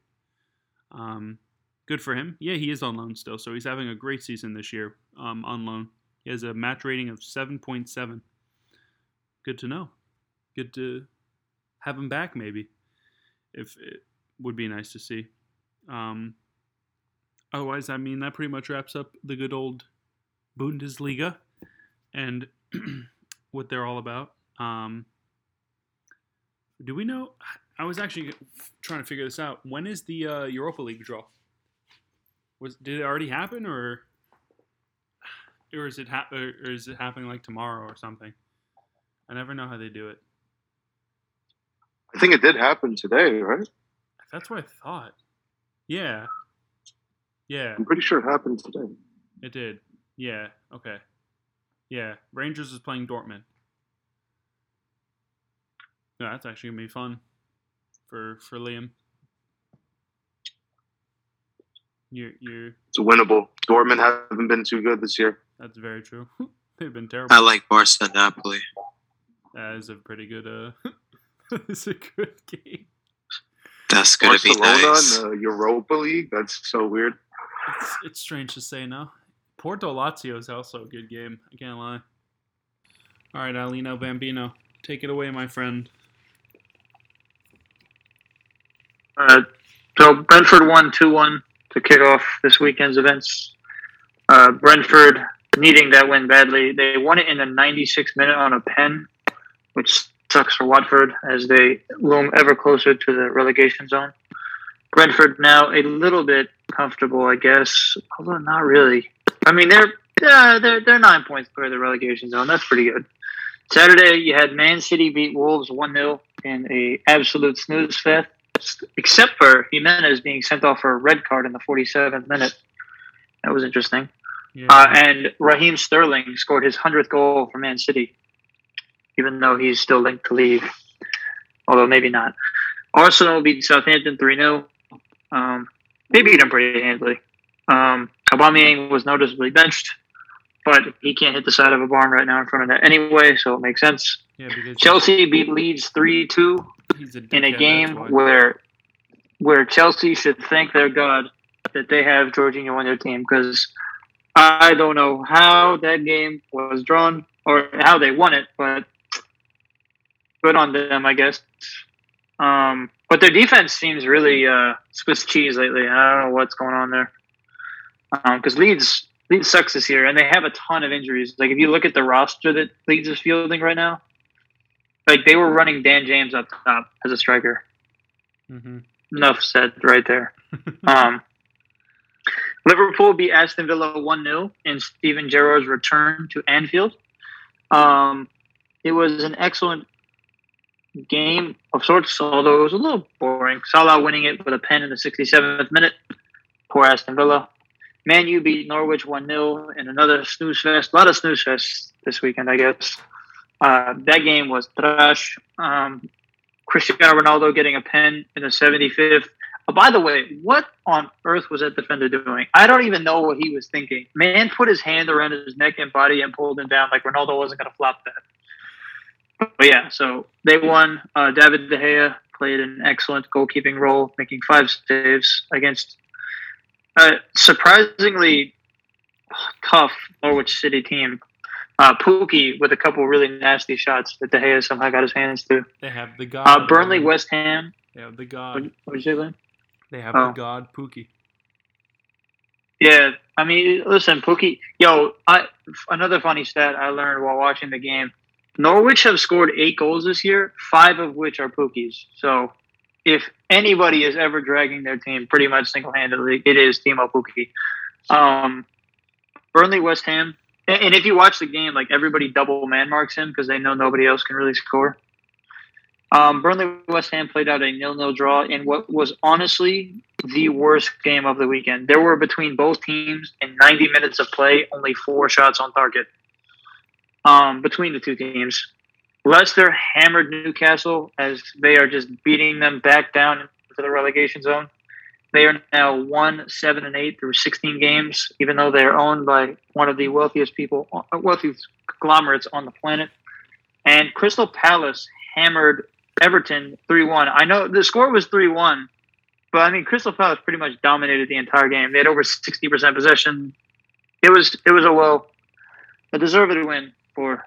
Um, good for him. Yeah, he is on loan still, so he's having a great season this year um, on loan. He has a match rating of 7.7. Good to know. Good to have him back, maybe. If it would be nice to see. Um, otherwise, I mean, that pretty much wraps up the good old Bundesliga and what they're all about. Um, do we know? I was actually trying to figure this out. When is the uh, Europa League draw? Was did it already happen, or or is it hap- or is it happening like tomorrow or something? I never know how they do it. I think it did happen today, right? That's what I thought. Yeah, yeah, I'm pretty sure it happened today. it did. Yeah, okay. Yeah, Rangers is playing Dortmund. No, that's actually gonna be fun for for Liam. You're you're It's winnable. Dortmund haven't been too good this year. That's very true. They've been terrible. I like Barca Napoli. That is a pretty good. Uh, it's a good game. That's gonna be Barcelona nice. in the Europa League. That's so weird. It's, it's strange to say now. Porto Lazio is also a good game. I can't lie. All right, Alino Bambino, take it away, my friend. Uh, so Brentford won 2 1 to kick off this weekend's events. Uh, Brentford needing that win badly. They won it in the 96th minute on a pen, which sucks for Watford as they loom ever closer to the relegation zone. Brentford now a little bit comfortable, I guess, although not really. I mean, they're they're they're nine points clear of the relegation zone. That's pretty good. Saturday, you had Man City beat Wolves one 0 in a absolute snooze fest except for Jimenez being sent off for a red card in the 47th minute. That was interesting. Yeah, Uh, and Raheem Sterling scored his 100th goal for Man City, even though he's still linked to leave. Although maybe not. Arsenal beat Southampton 3 0. Um, they beat them pretty handily. Um, Aubameyang was noticeably benched, but he can't hit the side of a barn right now in front of that anyway, so it makes sense. yeah, Chelsea beat Leeds 3 2 in a game where where Chelsea should thank their God that they have Jorginho on their team because I don't know how that game was drawn or how they won it, but good on them, I guess. Um, but their defense seems really uh, Swiss cheese lately. I don't know what's going on there because Leeds Leeds sucks this year, and they have a ton of injuries. Like if you look at the roster that Leeds is fielding right now, like they were running Dan James up top as a striker. Mhm. Enough said right there. um, Liverpool beat Aston Villa 1 0 in Steven Gerrard's return to Anfield. Um, it was an excellent game of sorts, although it was a little boring. Salah winning it with a pen in the 67th minute. Poor Aston Villa. Man U beat Norwich 1 0 in another snooze fest. A lot of snooze fests this weekend, I guess. Uh, that game was trash. Um, Cristiano Ronaldo getting a pen in the 75th. Oh, by the way, what on earth was that defender doing? I don't even know what he was thinking. Man put his hand around his neck and body and pulled him down like Ronaldo wasn't going to flop that. But yeah, so they won. Uh, David De Gea played an excellent goalkeeping role, making five saves against a surprisingly tough Norwich City team. Uh, Pukki with a couple really nasty shots that De Gea somehow got his hands to. They have the god. Uh, Burnley, West Ham. They have the What god. what did you say, Lynn? They have Oh. the god Pukki. Yeah, I mean, listen, Pukki. Yo, I another funny stat I learned while watching the game. Norwich have scored eight goals this year, five of which are Pukki's. So, if anybody is ever dragging their team, pretty much single-handedly, it is Teemu Pukki. Um, Burnley, West Ham, and, and if you watch the game, like everybody double man marks him because they know nobody else can really score. Um, Burnley, West Ham played out a nil-nil draw in what was honestly the worst game of the weekend. There were between both teams in 90 minutes of play only four shots on target um, between the two teams. Leicester hammered Newcastle as they are just beating them back down into the relegation zone. They are now one, seven, and eight through 16 games, even though they are owned by one of the wealthiest people, uh, wealthiest conglomerates on the planet. And Crystal Palace hammered Everton 3 1. I know the score was 3 1, but I mean, Crystal Palace pretty much dominated the entire game. They had over 60% possession. It was it was a well, a deserved win for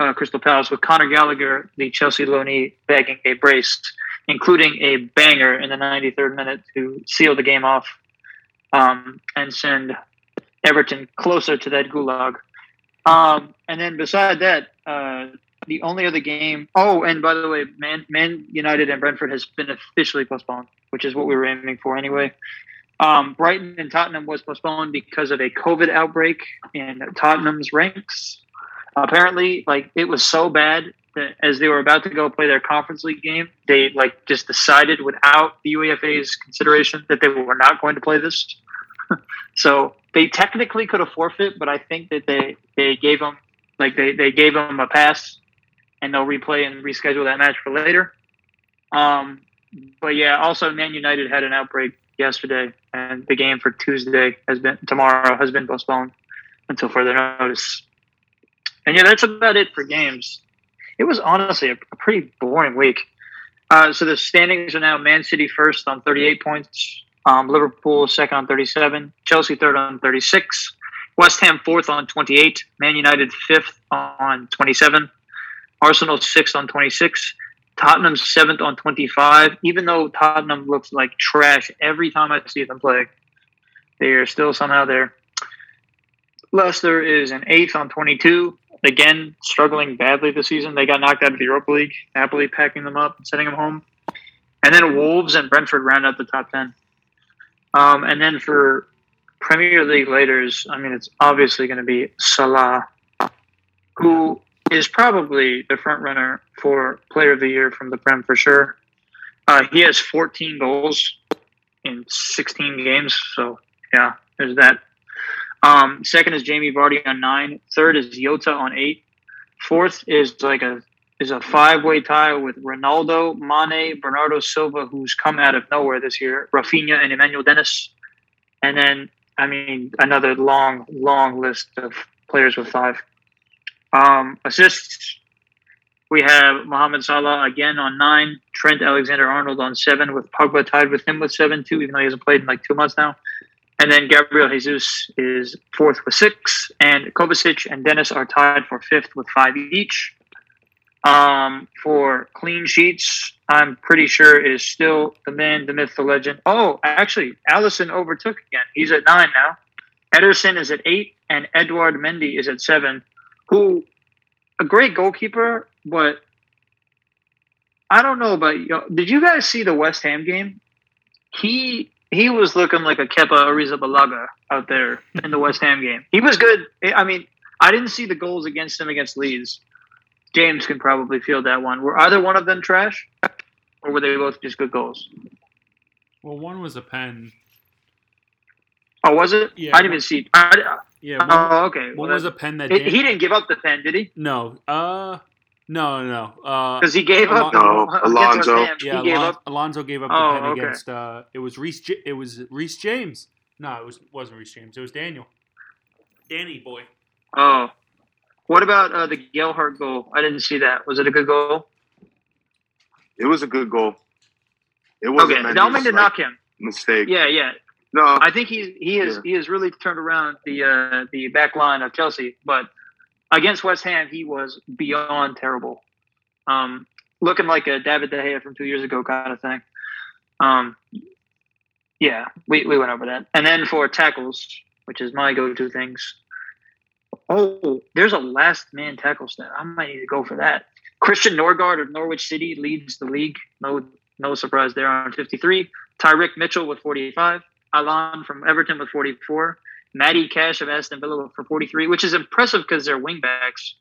uh, Crystal Palace with Conor Gallagher, the Chelsea loanee, bagging a brace, including a banger in the 93rd minute to seal the game off um, and send Everton closer to that gulag. Um, and then beside that, uh, the only other game. Oh, and by the way, Man, Man United and Brentford has been officially postponed, which is what we were aiming for anyway. Um, Brighton and Tottenham was postponed because of a COVID outbreak in Tottenham's ranks. Apparently, like it was so bad that as they were about to go play their Conference League game, they like just decided without the UEFA's consideration that they were not going to play this. so they technically could have forfeit, but I think that they they gave them like they, they gave them a pass and they'll replay and reschedule that match for later. Um, but yeah, also Man United had an outbreak yesterday, and the game for Tuesday has been tomorrow has been postponed until further notice. And yeah, that's about it for games. It was honestly a, a pretty boring week. Uh, so the standings are now Man City first on 38 points, um, Liverpool second on 37, Chelsea third on 36, West Ham fourth on 28, Man United fifth on 27, Arsenal sixth on 26, Tottenham seventh on 25. Even though Tottenham looks like trash every time I see them play, they are still somehow there. Leicester is an eighth on 22. Again, struggling badly this season. They got knocked out of the Europa League. Napoli packing them up and sending them home. And then Wolves and Brentford round out the top 10. Um, and then for Premier League leaders, I mean, it's obviously going to be Salah, who is probably the front runner for Player of the Year from the Prem for sure. Uh, he has 14 goals in 16 games, so yeah, there's that. Um, second is Jamie Vardy on nine. Third is Jota on eight. Fourth is like a is a five way tie with Ronaldo, Mane, Bernardo Silva, who's come out of nowhere this year, Rafinha, and Emmanuel Dennis. And then, I mean, another long, long list of players with five. Um, assists, we have Mohamed Salah again on nine, Trent Alexander Arnold on seven, with Pogba tied with him with seven too, even though he hasn't played in like two months now. And then Gabriel Jesus is fourth with six, and Kovacic and Dennis are tied for fifth with five each. Um, for clean sheets, I'm pretty sure it is still the man, the myth, the legend. Oh, actually, Alisson overtook again. He's at nine now. Ederson is at eight, and Edward Mendy is at seven. Who, a great goalkeeper, but I don't know about you. Did you guys see the West Ham game? He he was looking like a Kepa Arrizabalaga out there in the West Ham game. He was good. I mean, I didn't see the goals against him against Leeds. James can probably field that one. Were either one of them trash, or were they both just good goals? Well, one was a pen. Oh, was it? Yeah. I didn't even see. I, Yeah, one, oh, okay. one Well, was a pen that. he, Dan- he didn't give up the pen, did he? No. Uh, no, no. Uh, Because he gave up. No, Alonzo. Alonso. Yeah, he gave Alon- up. Alonso gave up the Oh, pen okay. against. Uh, it was Reese. J- it was Reese James. No, it was wasn't Reese James. It was Daniel. Danny boy. Oh, what about uh, the Gelhardt goal? I didn't see that. Was it a good goal? It was a good goal. It wasn't Okay, don't mean to knock him. mistake. Yeah, yeah. No, I think he he has Yeah. he has really turned around the uh, the back line of Chelsea, but against West Ham he was beyond terrible. Um, looking like a David De Gea from two years ago kind of thing. Um, yeah, we, we went over that, and then for tackles, which is my go-to things. Oh, there's a last man tackle stat. I might need to go for that. Christian Nørgaard of Norwich City leads the league. No no surprise there on 53. Tyrick Mitchell with 45. Allan from Everton with 44. Matty Cash of Aston Villa for 43, which is impressive because they're wingbacks.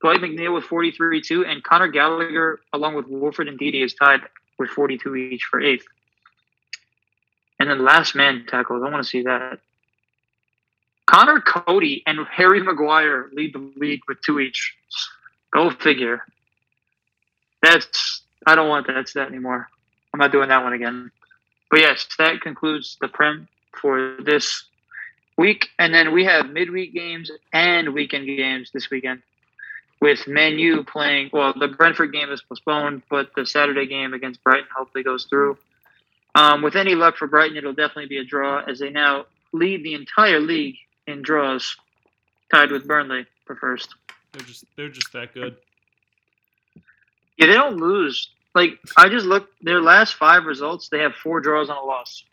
Dwight McNeil with 43 too, and Conor Gallagher along with Wolford and Didi is tied with 42 each for eighth. And then last man tackles. I want to see that. Conor Coady and Harry Maguire lead the league with two each. Go figure. That's I don't want that stat anymore. I'm not doing that one again. But yes, that concludes the prem for this week, and then we have midweek games and weekend games this weekend. With Man U playing, well, the Brentford game is postponed, but the Saturday game against Brighton hopefully goes through. Um, with any luck for Brighton, it'll definitely be a draw as they now lead the entire league in draws, tied with Burnley for first. They're just they're just that good. Yeah, they don't lose. Like I just looked their last five results, they have four draws and a loss.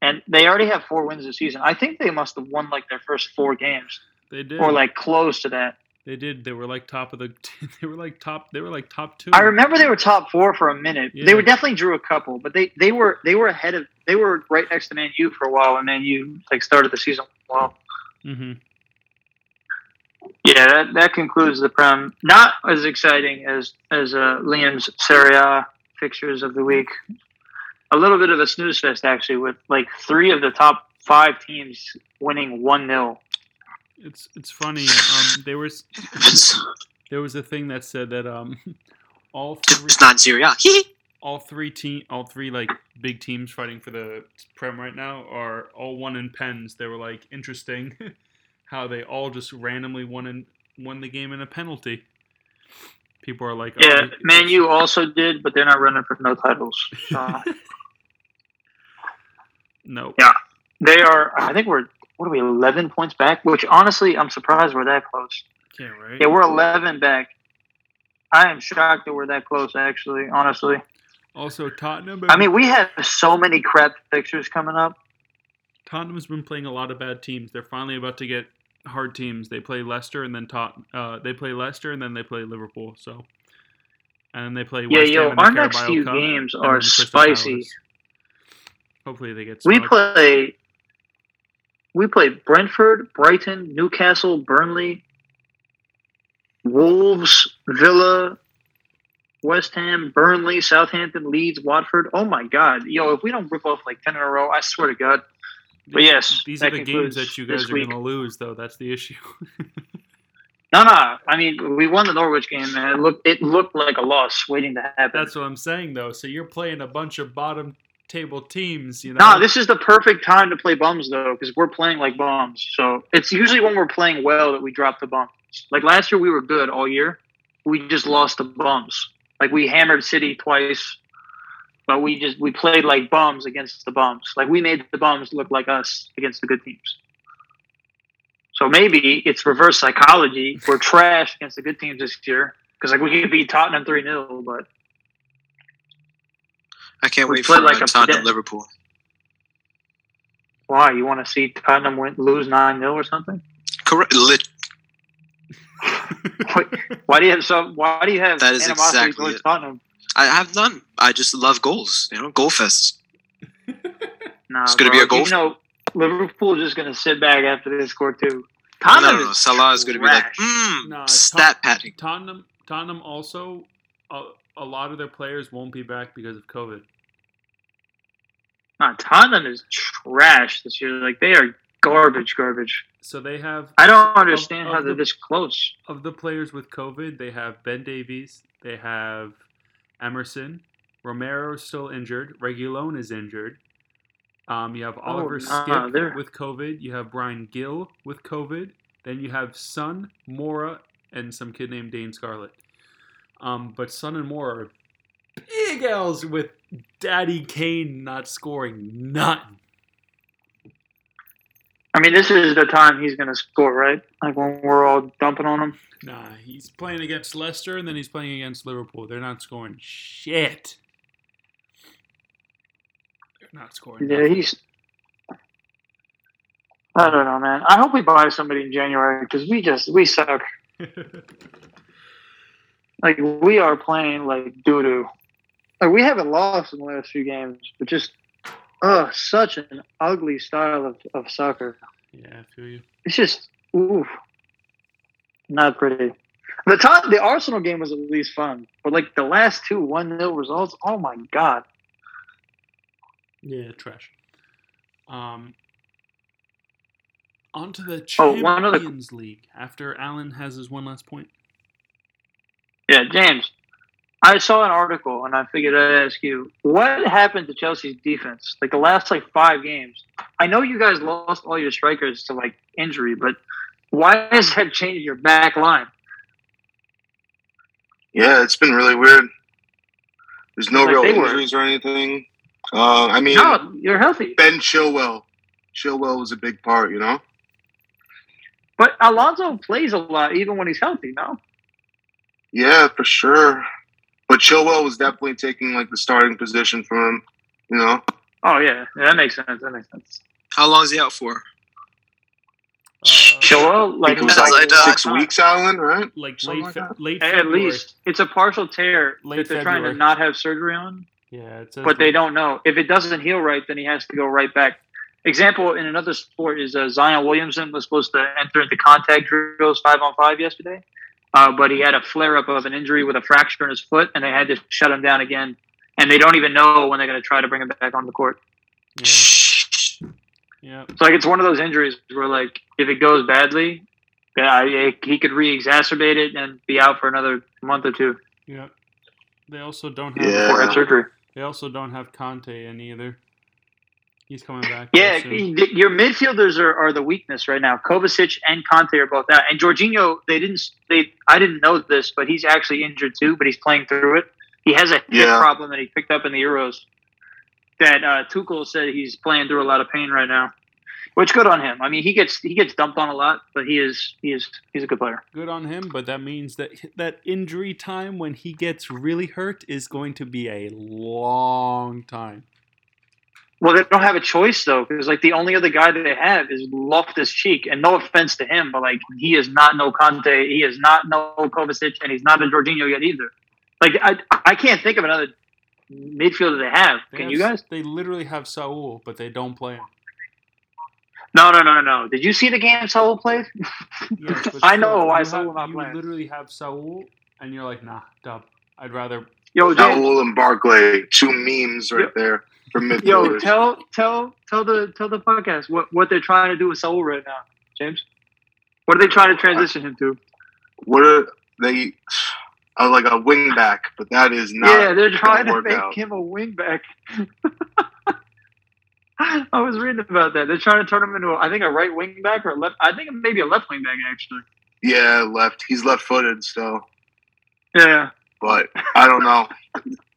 And they already have four wins this season. I think they must have won like their first four games. They did. Or like close to that. they did. They were like top of the. They were like top. They were like top two. I remember they were top four for a minute. Yeah. They were definitely drew a couple, but they, they were they were ahead of they were right next to Man U for a while and Man U like started the season well. hmm Yeah, that, that concludes the prem. Not as exciting as as uh, Liam's Serie A fixtures of the week. A little bit of a snooze fest actually, with like three of the top five teams winning one 0 It's it's funny. Um, there was there was a thing that said that um, all three it's not Syria. all three team all three like big teams fighting for the prem right now are all one in pens. They were like interesting how they all just randomly won in won the game in a penalty. People are like, oh, Yeah, it- Man it's- U also did, but they're not running for no titles. Uh, no. Yeah. they are. I think we're what are we eleven points back? Which honestly, I'm surprised we're that close. Yeah, right. Yeah, we're eleven back. I am shocked that we're that close. Actually, honestly, Also, Tottenham. I mean, we have so many crap fixtures coming up. Tottenham's been playing a lot of bad teams. They're finally about to get hard teams. They play Leicester and then Tot. Uh, they play Leicester and then they play Liverpool. So, and then they play. Yeah, West yo, Ham in the our next Carabao few Cup, games are spicy. Palace. Hopefully, they get. We play. We play Brentford, Brighton, Newcastle, Burnley, Wolves, Villa, West Ham, Burnley, Southampton, Leeds, Watford. Oh my God, yo! If we don't rip off like ten in a row, I swear to God. But yes, these are the games that you guys are going to lose, though. That's the issue. No, no. I mean, we won the Norwich game, and it looked it looked like a loss waiting to happen. That's what I'm saying, though. So you're playing a bunch of bottom table teams, you know. No, this is the perfect time to play bums though, because we're playing like bums. So it's usually when we're playing well that we drop the bums. Like last year, we were good all year. We just lost the bums. Like we hammered City twice, but we just we played like bums against the bums. Like we made the bums look like us against the good teams. So maybe it's reverse psychology. We're trash against the good teams this year because like we could beat Tottenham three 0 but I can't wait for like uh, a Tottenham Liverpool. why? You want to see Tottenham win, lose nine 0 or something? Correct. Lit- why do you have so? Why do you have That is exactly towards. Tottenham? I have none. I just love goals. You know, goal fests. Nah, It's gonna be a goal- You know, Liverpool is just gonna sit back after they score two. No, Tottenham no, no. is Salah is going to be like, trash. mm, Nah, stat padding. Tottenham, Tottenham also, a, a lot of their players won't be back because of COVID. Nah, Tottenham is trash this year. Like they are garbage, garbage. So they have I don't understand of how the- they're this close. of the players with COVID, they have Ben Davies, they have Emerson, Romero's still injured, Reguilón is injured. Um, you have Oliver nah, Skipp with COVID. You have Bryan Gil with COVID. Then you have Son, Moura, and some kid named Dane Scarlett. Um, but Son and Moura are big L's with Daddy Kane not scoring nothing. I mean, this is the time he's going to score, right? Like when we're all dumping on him. Nah, he's playing against Leicester and then he's playing against Liverpool. They're not scoring shit. They're not scoring. Yeah, he's. I don't know, man. I hope we buy somebody in January because we just we suck. Like we are playing like doo doo. Like we haven't lost in the last few games, but just oh, such an ugly style of, of soccer. yeah, I feel you. It's just oof, not pretty. The top, the Arsenal game was at least fun, but like the last two one 0 results, oh my god. Yeah, trash. Um, on to the Oh, one other- Champions League after Allen has his one last point. Yeah, James. I saw an article and I figured I'd ask you what happened to Chelsea's defense? Like the last like five games. I know you guys lost all your strikers to like injury, but why has that changed your back line? Yeah, it's been really weird. There's no Like real they were- injuries or anything. Uh, I mean, No, you're healthy. Ben Chilwell. Chilwell was a big part, you know. But Alonso plays a lot even when he's healthy, no? Yeah, for sure. But Chilwell was definitely taking like the starting position from him. You know. Oh yeah. yeah that makes sense. That makes sense. How long is he out for? Uh, Chilwell, like, it was That's like like, uh, six weeks, Alan. Right? like Something late, like fe- that. late at least it's a partial tear Late that they're trying to not have surgery on. Yeah, it says but they don't know. If it doesn't heal right, then he has to go right back. Example in another sport is uh, Zion Williamson was supposed to enter into contact drills five on five yesterday, uh, but he had a flare up of an injury with a fracture in his foot, and they had to shut him down again. And they don't even know when they're going to try to bring him back on the court. Yeah, yeah. So like it's one of those injuries where like if it goes badly, yeah, it, he could re-exacerbate it and be out for another month or two Yeah. They also don't have Yeah. have surgery. they also don't have Kanté in either. He's coming back. Yeah, soon. your midfielders are, are the weakness right now. Kovacic and Kanté are both out, and Jorginho. They didn't. They I didn't know this, but he's actually injured too. But he's playing through it. He has a hip Yeah. problem that he picked up in the Euros. That uh, Tuchel said he's playing through a lot of pain right now, which good on him. I mean, he gets he gets dumped on a lot, but he is he is he's a good player. good on him, but that means that that injury time when he gets really hurt is going to be a long time. Well, they don't have a choice though, because like the only other guy that they have is Loftus Cheek, and no offense to him, but like he is not no Kanté, he is not no Kovacic, and he's not a Jorginho yet either. Like I, I can't think of another midfielder they have. They Can have- you guys? They literally have Saul, but they don't play him. No, no, no, no, no. Did you see the game Saul played? Yes, I still, know why you Saul have- not You playing. literally have Saul, and you're like, nah, dub. I'd rather. Yo, James, Raul and Barkley, two memes right there yo, tell, tell, tell the, tell the podcast what what they're trying to do with Saul right now, James. What are they trying to transition him to? what are they? Uh, like a wing back, but that is not. yeah, they're trying to make out. him a wingback. I was reading about that. They're trying to turn him into, a, I think, a right wingback or a left. I think maybe a left wingback actually. Yeah, left. He's left-footed so. Yeah. But I don't know.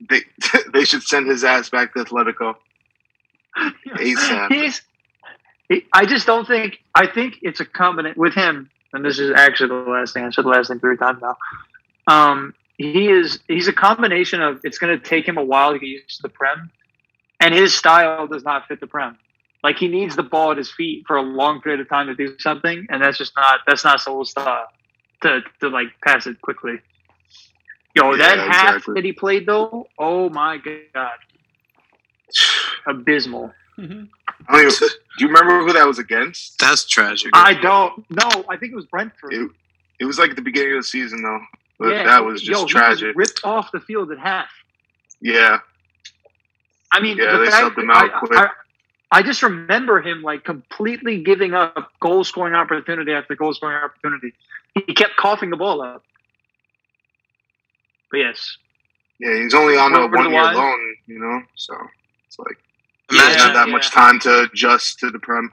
they they should send his ass back to Atletico ASAP. He's. He, I just don't think. I think it's a combination with him, and this is actually the last thing. I said the last thing three times now. Um, he is. He's a combination of. It's going to take him a while to get used to the prem, and his style does not fit the prem. Like he needs the ball at his feet for a long period of time to do something, and that's just not. That's not Saul's style to to like pass it quickly. Yo, that half exactly. that he played though, oh my god, abysmal. Mhm. I don't do you remember who that was against? That's tragic. I don't. No, I think it was Brentford. It, it was like the beginning of the season though. But Yeah, that was yo, just he tragic. ripped off the field at half. yeah, I mean, Yeah, the they fact subbed him out I, quick. I, I just remember him like completely giving up goal scoring opportunity after goal scoring opportunity. He kept coughing the ball up. But yes, yeah. He's only on a Where- where one year loan, you know. So it's like he Imagine, doesn't have that Yeah, much time to adjust to the prem.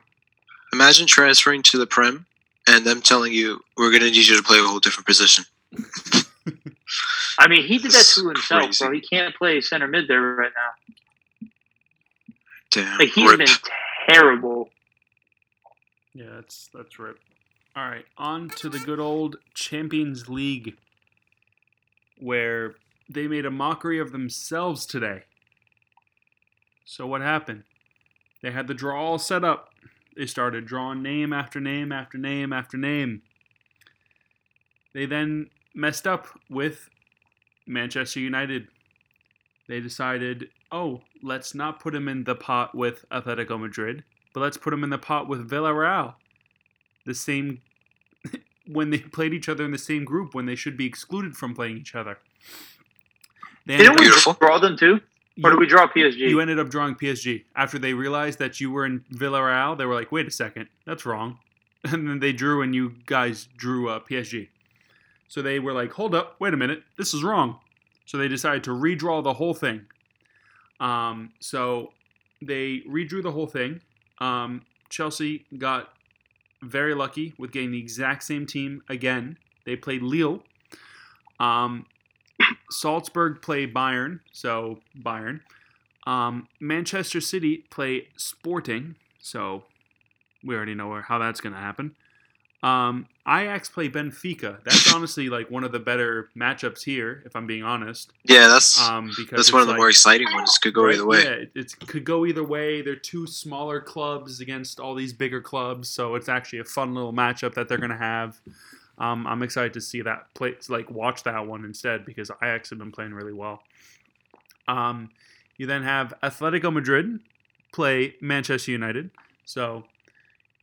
imagine transferring to the Prem and them telling you we're going to need you to play a whole different position. I mean, he did that to himself, crazy. bro. He can't play center mid there right now. Damn. Like he's Rip. been terrible. Yeah, that's that's rip. All right, on to the good old Champions League, where they made a mockery of themselves today. So what happened? They had the draw all set up. They started drawing name after name after name after name. They then messed up with Manchester United. They decided, oh, let's not put him in the pot with Atletico Madrid, but let's put him in the pot with Villarreal. The same when they played each other in the same group when they should be excluded from playing each other. They Didn't we up- draw them too? Or did we draw PSG? you ended up drawing PSG after they realized that you were in Villarreal. They were like, "Wait a second, that's wrong," and then they drew, and you guys drew uh, PSG. So they were like, "Hold up, wait a minute, this is wrong." So they decided to redraw the whole thing. Um, so they redrew the whole thing. Um, Chelsea got very lucky with getting the exact same team again. They played Lille. Um, Salzburg play Bayern, so Bayern. Um, Manchester City play Sporting, so we already know how that's going to happen. Um, Ajax play Benfica. That's honestly like one of the better matchups here, if I'm being honest. Yeah, that's Um, because that's one of the like- more exciting ones. Could go Right? either way. Yeah, it, it could go either way. They're two smaller clubs against all these bigger clubs, so it's actually a fun little matchup that they're going to have. Um, I'm excited to see that play, like watch that one instead because Ajax have been playing really well. Um, you then have Atletico Madrid play Manchester United, so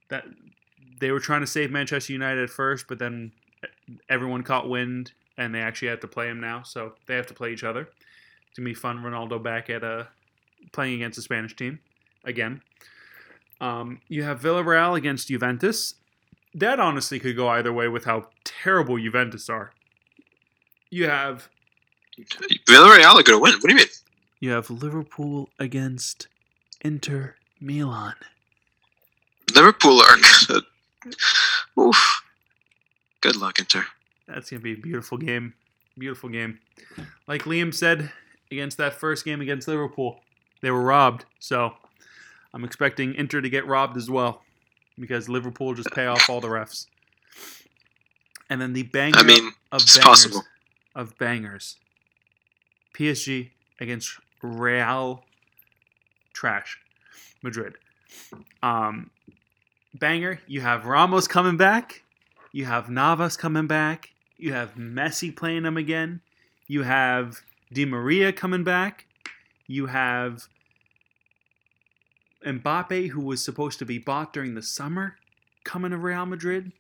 that they were trying to save Manchester United at first, but then everyone caught wind and they actually have to play them now, so they have to play each other. It's gonna be fun. Ronaldo back at uh, playing against the Spanish team again. Um, you have Villarreal against Juventus. That honestly could go either way with how terrible Juventus are. You have Villarreal are gonna win. What do you mean? you have Liverpool against Inter Milan. Liverpool are good. Oof. Good luck, Inter. That's gonna be a beautiful game. Beautiful game. Like Liam said against that first game against Liverpool, they were robbed. So I'm expecting Inter to get robbed as well because Liverpool just pay off all the refs. And then the banger I mean, of it's bangers possible. of bangers. PSG against Real Trash Madrid. Um, banger, you have Ramos coming back. You have Navas coming back. You have Messi playing them again. You have Di Maria coming back. You have Mbappe, who was supposed to be bought during the summer, coming to Real Madrid.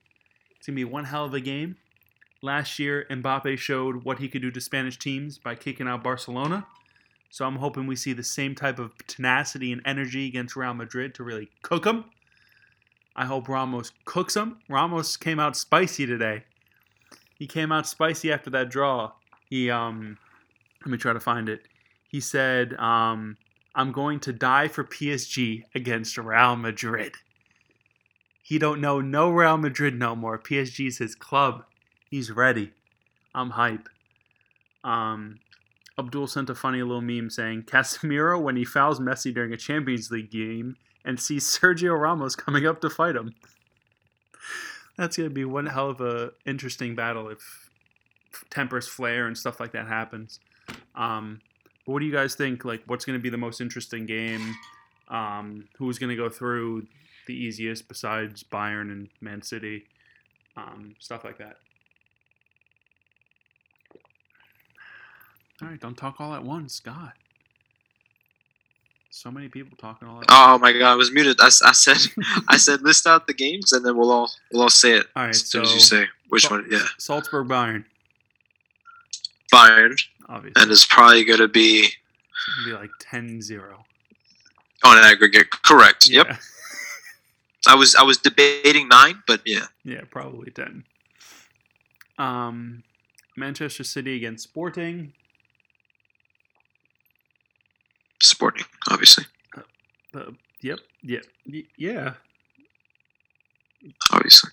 It's going to be one hell of a game. Last year, Mbappe showed what he could do to Spanish teams by kicking out Barcelona. So I'm hoping we see the same type of tenacity and energy against Real Madrid to really cook them. I hope Ramos cooks them. Ramos came out spicy today. He came out spicy after that draw. He um let me try to find it. He said, um, I'm going to die for PSG against Real Madrid. He don't know no Real Madrid no more. PSG's his club. He's ready. I'm hype. Um, Abdul sent a funny little meme saying Casemiro when he fouls Messi during a Champions League game and sees Sergio Ramos coming up to fight him. That's gonna be one hell of a interesting battle if tempers flare and stuff like that happens. Um, but what do you guys think? Like, what's gonna be the most interesting game? Um, who's gonna go through the easiest besides Bayern and Man City? Um, stuff like that. All right, don't talk all at once, God. So many people talking all at once. Oh my god, I was muted. I, I said I said list out the games and then we'll all we'll all say it All right, as soon as you say which Sal- one. Yeah, Salzburg Bayern, Bayern, obviously. and it's probably gonna be It's gonna be like 10-0. on an aggregate. Correct. Yep. I was I was debating nine, but yeah, Yeah, probably 10. Um, Manchester City against Sporting. Sporting, obviously, Uh, yep, yep, y- yeah. obviously,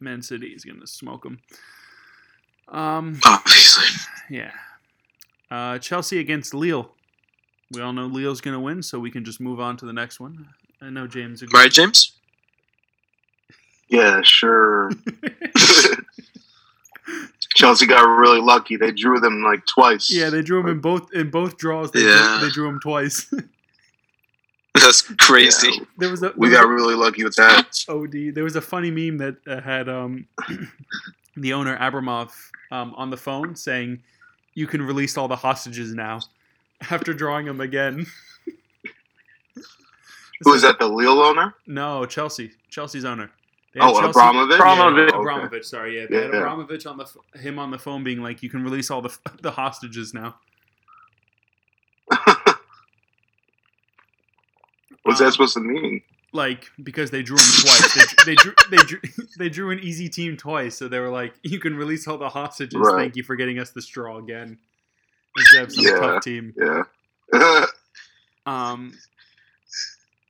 Man City is gonna smoke them. Um, obviously. yeah. Uh, Chelsea against Lille. We all know Lille's going to win, so we can just move on to the next one. I know James agrees. Right, James? Yeah, sure. Chelsea got really lucky. They drew them like twice. yeah, they drew them in both in both draws. They, Yeah. drew, they drew him twice. That's crazy. Yeah, there was a we there got was really lucky with that. a- OD. There was a funny meme that uh, had um, the owner Abramov um, on the phone saying, "You can release all the hostages now." After drawing him again. Who is that? The Lille owner? No, Chelsea. Chelsea's owner. They Oh, Chelsea- Abramovich. Abramovich. Yeah, Okay. Abramovich. Sorry, yeah, they had Yeah. Abramovich on the him on the phone, being like, "You can release all the the hostages now." What's Um, that supposed to mean? Like because they drew him twice. They, they drew they drew they drew an easy team twice, so they were like, "You can release all the hostages. Right. Thank you for getting us the straw again." Instead of some Yeah. tough team. Yeah. Um,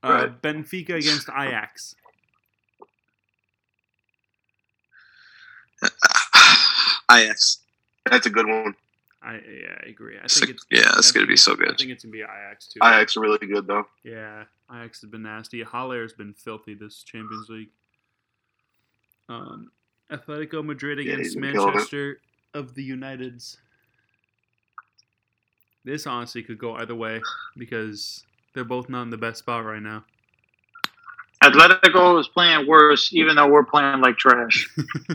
uh, Right. Benfica against Ajax. Ajax. That's a good one. I yeah, I agree. I think like- it's yeah, it's gonna be so good. I think it's gonna be Ajax too. Ajax are really good though. Yeah, Ajax has been nasty. Haller's been filthy this Champions League. Um, Atletico Madrid against he's been killing it. Manchester of the Uniteds. This honestly could go either way because they're both not in the best spot right now. Atletico is playing worse, even though we're playing like trash.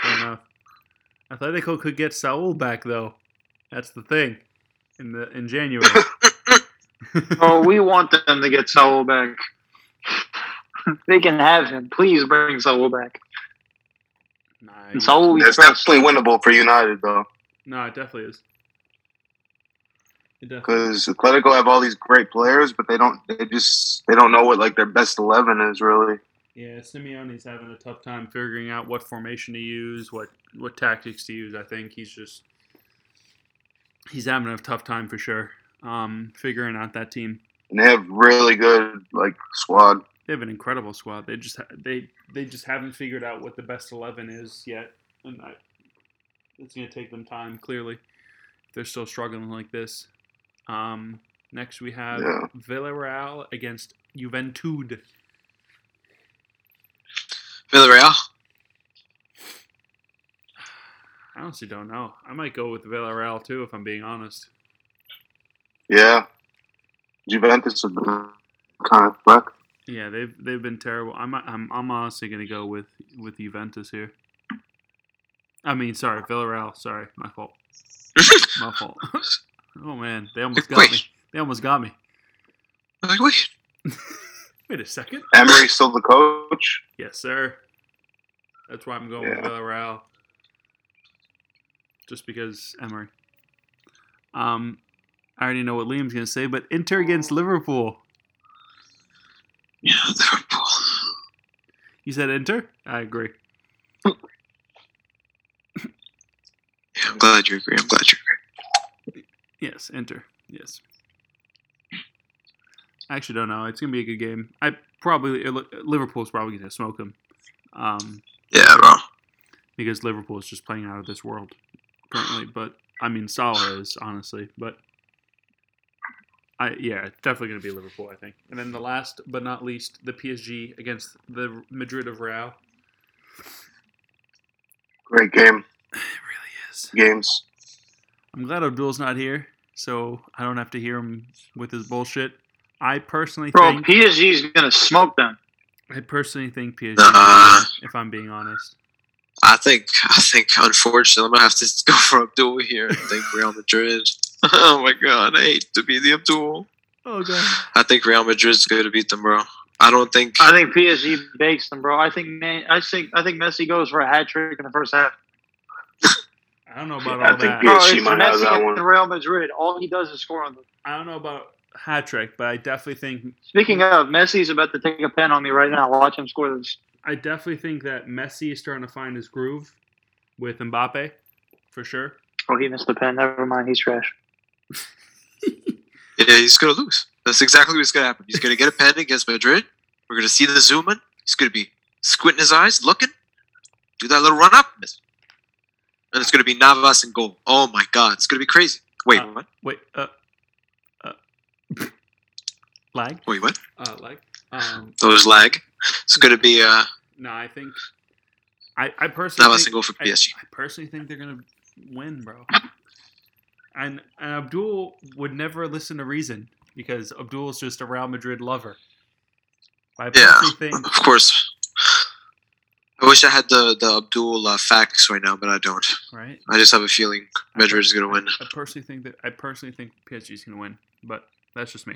Fair enough. Atletico could get Saul back though. That's the thing. In the in January. oh, we want them to get Saul back. they can have him. Please bring Saul back. Nah, And Saul we definitely winnable for United though, no, it definitely is. Because Atletico have all these great players, but they don't. They just they don't know what like their best eleven is really. Yeah, Simeone's having a tough time figuring out what formation to use, what what tactics to use. I think he's just he's having a tough time for sure. Um, figuring out that team. And they have really good like squad. They have an incredible squad. They just they they just haven't figured out what the best eleven is yet, and I, it's going to take them time. Clearly, they're still struggling like this. Um, next we have Yeah. Villarreal against Juventus. Villarreal. I honestly don't know. I might go with Villarreal too, if I'm being honest. Yeah, Juventus have been kind of wreck. Yeah, they've they've been terrible. I'm I'm I'm honestly gonna go with with Juventus here. I mean, sorry, Villarreal. Sorry, my fault. My fault. oh man, they almost got Wait. me. They almost got me. Wait. A second. Emery's still the coach. Yes, sir. That's why I'm going with Yeah. Villarreal. Just because Emery. Um, I already know what Liam's gonna say, but Inter against Liverpool. Yeah, Liverpool. You said Inter? I agree. Yeah, I'm glad you agree. I'm glad you agree. Yes, enter. Yes. I actually don't know. It's gonna be a good game. I probably Liverpool's probably gonna smoke them, um, Yeah, bro. because Liverpool is just playing out of this world currently. But I mean, Salah is honestly. But I yeah, definitely gonna be Liverpool. I think. And then the last but not least, the PSG against the Madrid of Real. Great game. It really is. Games. I'm glad Abdul's not here, so I don't have to hear him with his bullshit. I personally Bro, think PSG is gonna smoke them. I personally think PSG. Nah. if I'm being honest, I think I think unfortunately I'm gonna have to go for Abdul here. I think Real Madrid. oh my god, I hate to be the Abdul. oh god, I think Real Madrid's gonna beat them, bro. I don't think I think PSG bakes them, bro. I think man, I think I think Messi goes for a hat trick in the first half. I don't know about I all think that. PSG Bro, it's might have that Messi one. and Real Madrid. All he does is score on them. I don't know about hat trick, but I definitely think Speaking of, Messi's about to take a pen on me right now. Watch him score this. I definitely think that Messi is starting to find his groove with Mbappe, for sure. Oh, he missed the pen. Never mind. He's trash. yeah, he's gonna lose. That's exactly what's gonna happen. He's gonna get a pen against Madrid. We're gonna see the zoom in. He's gonna be squinting his eyes, looking, do that little run up, miss. and it's gonna be Navas and goal. Oh my god, it's gonna be crazy. Wait, Uh, what? Wait, uh, lag, Wait, what? uh, lag. Um, there's lag. It's going to be uh, no, I think I, I personally not a single for I, PSG. I personally think they're gonna win, bro. And, and Abdul would never listen to reason because Abdul's just a Real Madrid lover. I Yeah. think Of course. I wish I had the the Abdul uh, facts right now, but I don't. right. I just have a feeling Madrid is going to win. I personally think that I personally think PSG is gonna win, but that's just me.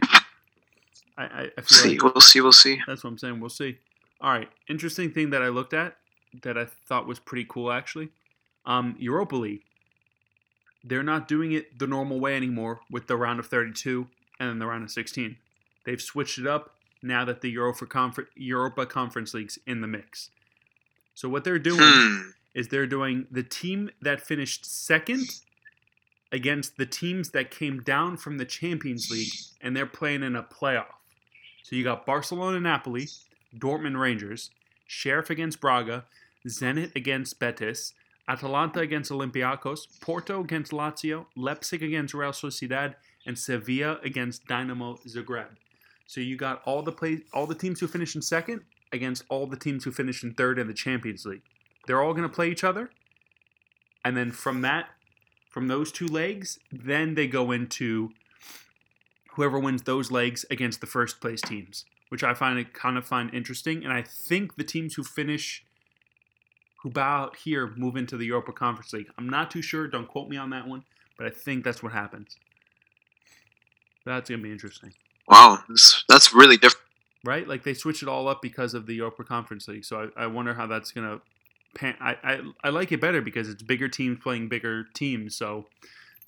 I I, I feel See, like we'll see, we'll see. That's what I'm saying. We'll see. All right. Interesting thing that I looked at that I thought was pretty cool actually. Um, Europa League. They're not doing it the normal way anymore with the round of 32 and then the round of 16. They've switched it up now that the Europa, Confer- Europa Conference League's in the mix. So what they're doing Hmm. is they're doing the team that finished second against the teams that came down from the Champions League, and they're playing in a playoff. So you got Barcelona, Napoli, Dortmund, Rangers, Sheriff against Braga, Zenit against Betis, Atalanta against Olympiacos, Porto against Lazio, Leipzig against Real Sociedad, and Sevilla against Dynamo Zagreb. So you got all the play, all the teams who finished in second against all the teams who finished in third in the Champions League. They're all going to play each other, and then from that, from those two legs, then they go into whoever wins those legs against the first place teams, which I find kind of find interesting. And I think the teams who finish, who bow out here, move into the Europa Conference League. I'm not too sure. Don't quote me on that one, but I think that's what happens. That's gonna be interesting, Wow, that's, that's really different. right? Like they switch it all up because of the Europa Conference League. So I, I wonder how that's gonna. Pan- I, I I like it better because it's bigger teams playing bigger teams. So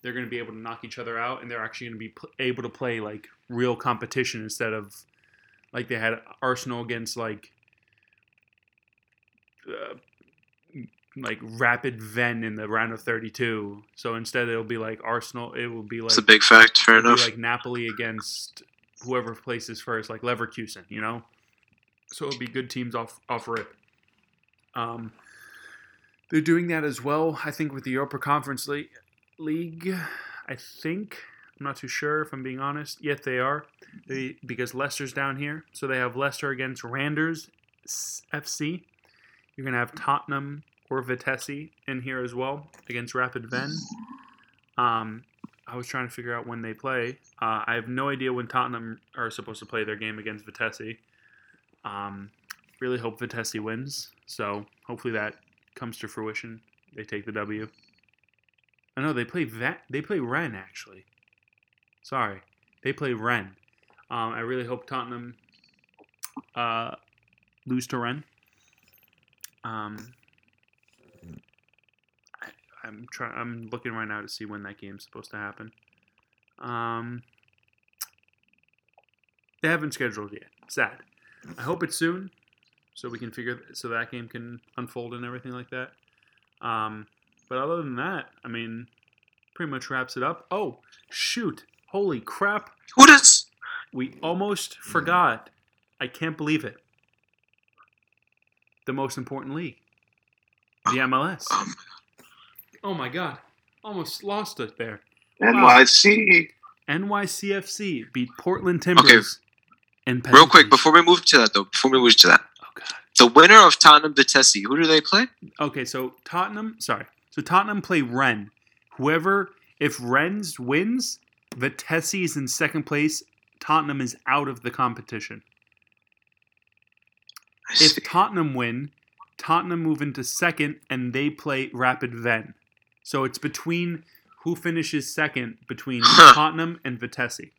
they're going to be able to knock each other out, and they're actually going to be pl- able to play like real competition instead of like they had Arsenal against like uh, like Rapid Wien in the round of 32. So instead, it'll be like Arsenal. It will be like It's a big fact. Fair enough. like Napoli against whoever places first, like Leverkusen. You know, so it'll be good teams off off rip. Um, they're doing that as well. I think with the Europa Conference League. League, I think I'm not too sure if I'm being honest. Yet they are, they because Leicester's down here, so they have Leicester against Randers FC. You're gonna have Tottenham or Vitesse in here as well against Rapid Wien. Um, I was trying to figure out when they play. Uh, I have no idea when Tottenham are supposed to play their game against Vitesse. Um, really hope Vitesse wins. So hopefully that comes to fruition. They take the W. I know they play that. They play Rennes actually. Sorry, they play Rennes. Um, I really hope Tottenham uh, lose to Rennes. Um, I, I'm trying. I'm looking right now to see when that game's supposed to happen. Um, they haven't scheduled yet. Sad. I hope it's soon, so we can figure so that game can unfold and everything like that. Um, but other than that, I mean, pretty much wraps it up. Oh, shoot! Holy crap! Who does? We almost forgot. I can't believe it. The most important league, the MLS. Um, Oh my god! Almost lost it there. NYC. NYCFC beat Portland Timbers. Okay. And real quick, before we move to that though, before we move to that, Oh. The winner of Tottenham Vitesse, who do they play? Okay, so Tottenham, sorry. So Tottenham play Rennes. Whoever, if Rennes wins, Vitesse is in second place. Tottenham is out of the competition. If Tottenham win, Tottenham move into second and they play Rapid Wien. So it's between who finishes second between Huh. Tottenham and Vitesse.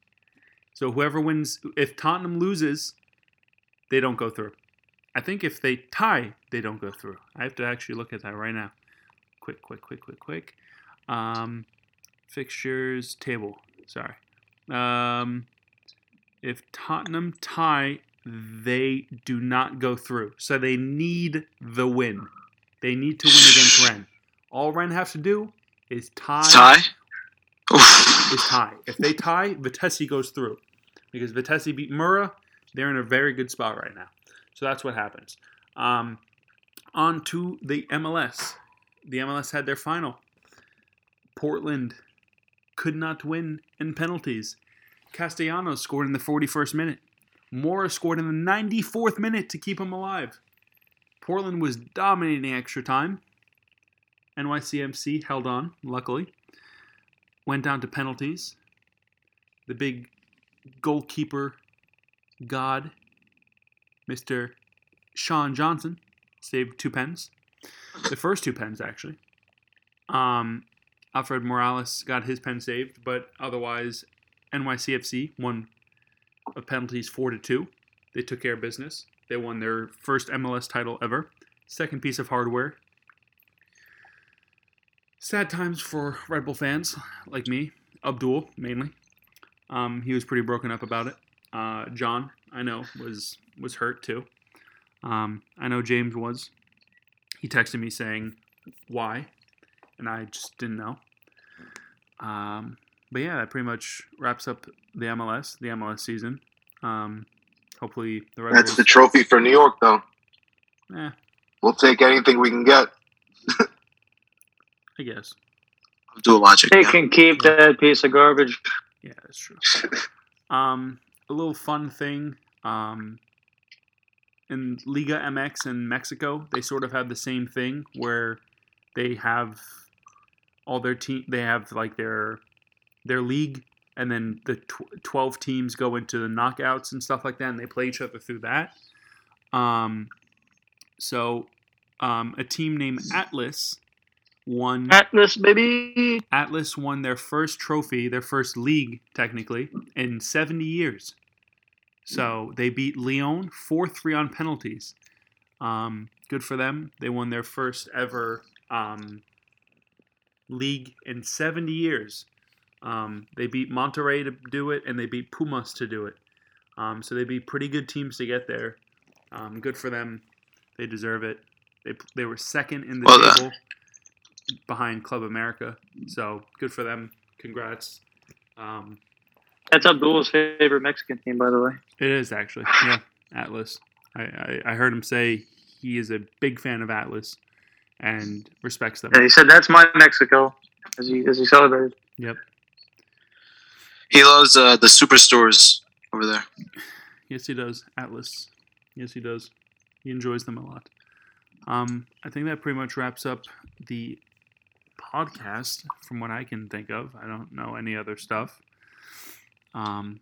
So whoever wins, if Tottenham loses, they don't go through. I think if they tie, they don't go through. I have to actually look at that right now. Quick, quick, quick, quick, quick. Um, fixtures table. Sorry. Um, if Tottenham tie, they do not go through. So they need the win. They need to win against Rennes. All Rennes have to do is tie. Tie. Is tie. If they tie, Vitesse goes through. Because Vitesse beat Mura, they're in a very good spot right now. So that's what happens. Um, on to the MLS. The MLS had their final. Portland could not win in penalties. Castellanos scored in the 41st minute. Mora scored in the 94th minute to keep him alive. Portland was dominating extra time. NYCFC held on, luckily. Went down to penalties. The big goalkeeper god, Mr. Sean Johnson, saved two pens. The first two pens, actually. Um, Alfred Morales got his pen saved, but otherwise, NYCFC won of penalties four to two. They took care of business. They won their first MLS title ever. Second piece of hardware. Sad times for Red Bull fans like me, Abdul mainly. Um, he was pretty broken up about it. Uh, John, I know, was was hurt too. Um, I know James was. He texted me saying why, and I just didn't know. Um, but yeah, that pretty much wraps up the MLS, the MLS season. Um, hopefully the Red That's Bulls. the trophy for New York, though. eh, We'll take anything we can get. I guess. Dual logic. They yeah. can keep that piece of garbage. Yeah, that's true. Um, a little fun thing. Um, in Liga MX in Mexico, they sort of have the same thing where they have all their team. They have like their their league, and then the tw- twelve teams go into the knockouts and stuff like that, and they play each other through that. Um, so, um, a team named Atlas won. Atlas, baby. Atlas won their first trophy, their first league, technically, in 70 years. So they beat León 4 3 on penalties. Um, good for them. They won their first ever um, league in 70 years. Um, they beat Monterrey to do it, and they beat Pumas to do it. Um, so they beat pretty good teams to get there. Um, good for them. They deserve it. They, they were second in the Well table behind Club America. So good for them. Congrats. Um, That's Abdul's favorite Mexican team, by the way. it is actually, yeah, Atlas. I, I, I heard him say he is a big fan of Atlas and respects them. Yeah, he said that's my Mexico, as he as he celebrated. Yep. He loves uh, the superstores over there. Yes, he does. Atlas. Yes, he does. He enjoys them a lot. Um, I think that pretty much wraps up the podcast from what I can think of. I don't know any other stuff. Um,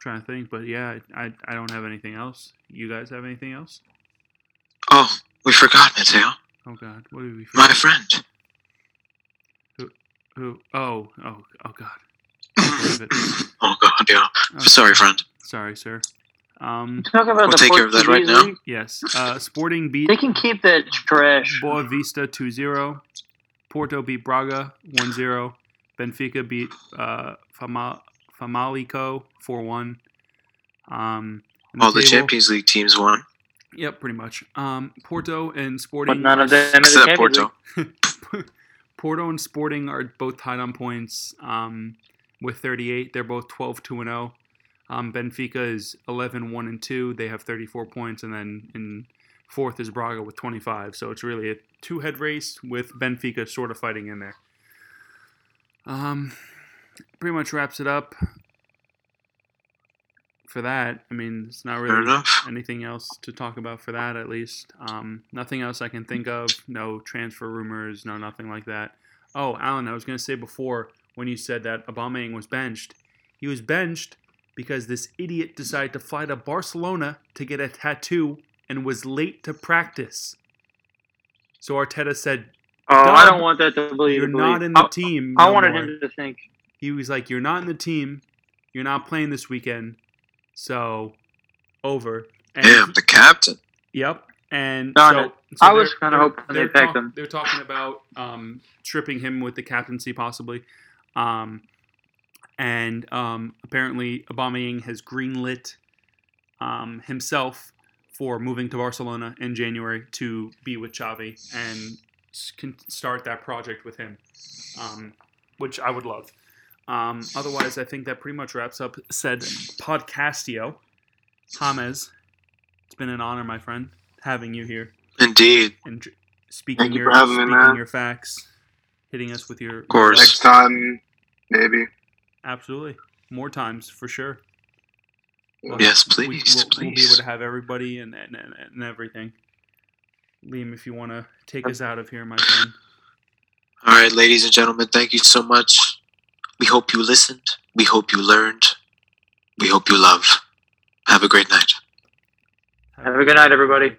trying to think, but yeah, I, I don't have anything else. You guys have anything else? Oh, we forgot Mateo, Oh God, what did we? my friend. Who? Who? Oh, oh, oh God. oh God, yeah. Oh, Sorry, friend. Sorry, sir. Um, Talk about We'll the take care of that right Portuguese now. league. yes. Uh, Sporting beat They can keep that trash. Boavista 2-0. Porto beat Braga 1-0. Benfica beat uh, Fama- Famalicão 4-1. Um, in All the table- Champions League teams won, Yep, pretty much. Um, Porto and Sporting. But none of them in the except Champions Porto. League. Porto and Sporting are both tied on points um, with 38. They're both 12 2 and 0. Um, Benfica is 11 1 and 2. They have 34 points. And then in fourth is Braga with 25. So it's really a two head race with Benfica sort of fighting in there. Um, pretty much wraps it up for that. I mean, it's not really anything else to talk about for that at least. Um, nothing else i can think of. No transfer rumors no nothing like that. Oh alan i was going to say before when you said that Aubameyang was benched he was benched because this idiot decided to fly to barcelona to get a tattoo and was late to practice. So arteta said Oh, I don't want that to believe. you're not in the I, team I no wanted more." him to think. he was like, "You're not in the team. You're not playing this weekend. So, over." And Damn, he- the captain. Yep. And so, so I was kinda hoping they're picked talk- him. They're talking about um, stripping him with the captaincy, possibly. Um, and um, apparently, Aubameyang has greenlit um, himself for moving to Barcelona in January to be with Xavi and s- can start that project with him, um, which I would love. Um, otherwise, I think that pretty much wraps up said podcastio. James, it's been an honor, my friend, having you here Indeed. and speaking Thank you your for having me, man. your facts, hitting us with your Of course. Next time, maybe. Absolutely, more times for sure. We'll Yes, have- we- please, we'll, be able to have everybody and, and, and everything. Liam, if you want to take us out of here, my friend. All right, ladies and gentlemen, thank you so much. We hope you listened. We hope you learned. We hope you love. Have a great night. Have a good night, everybody.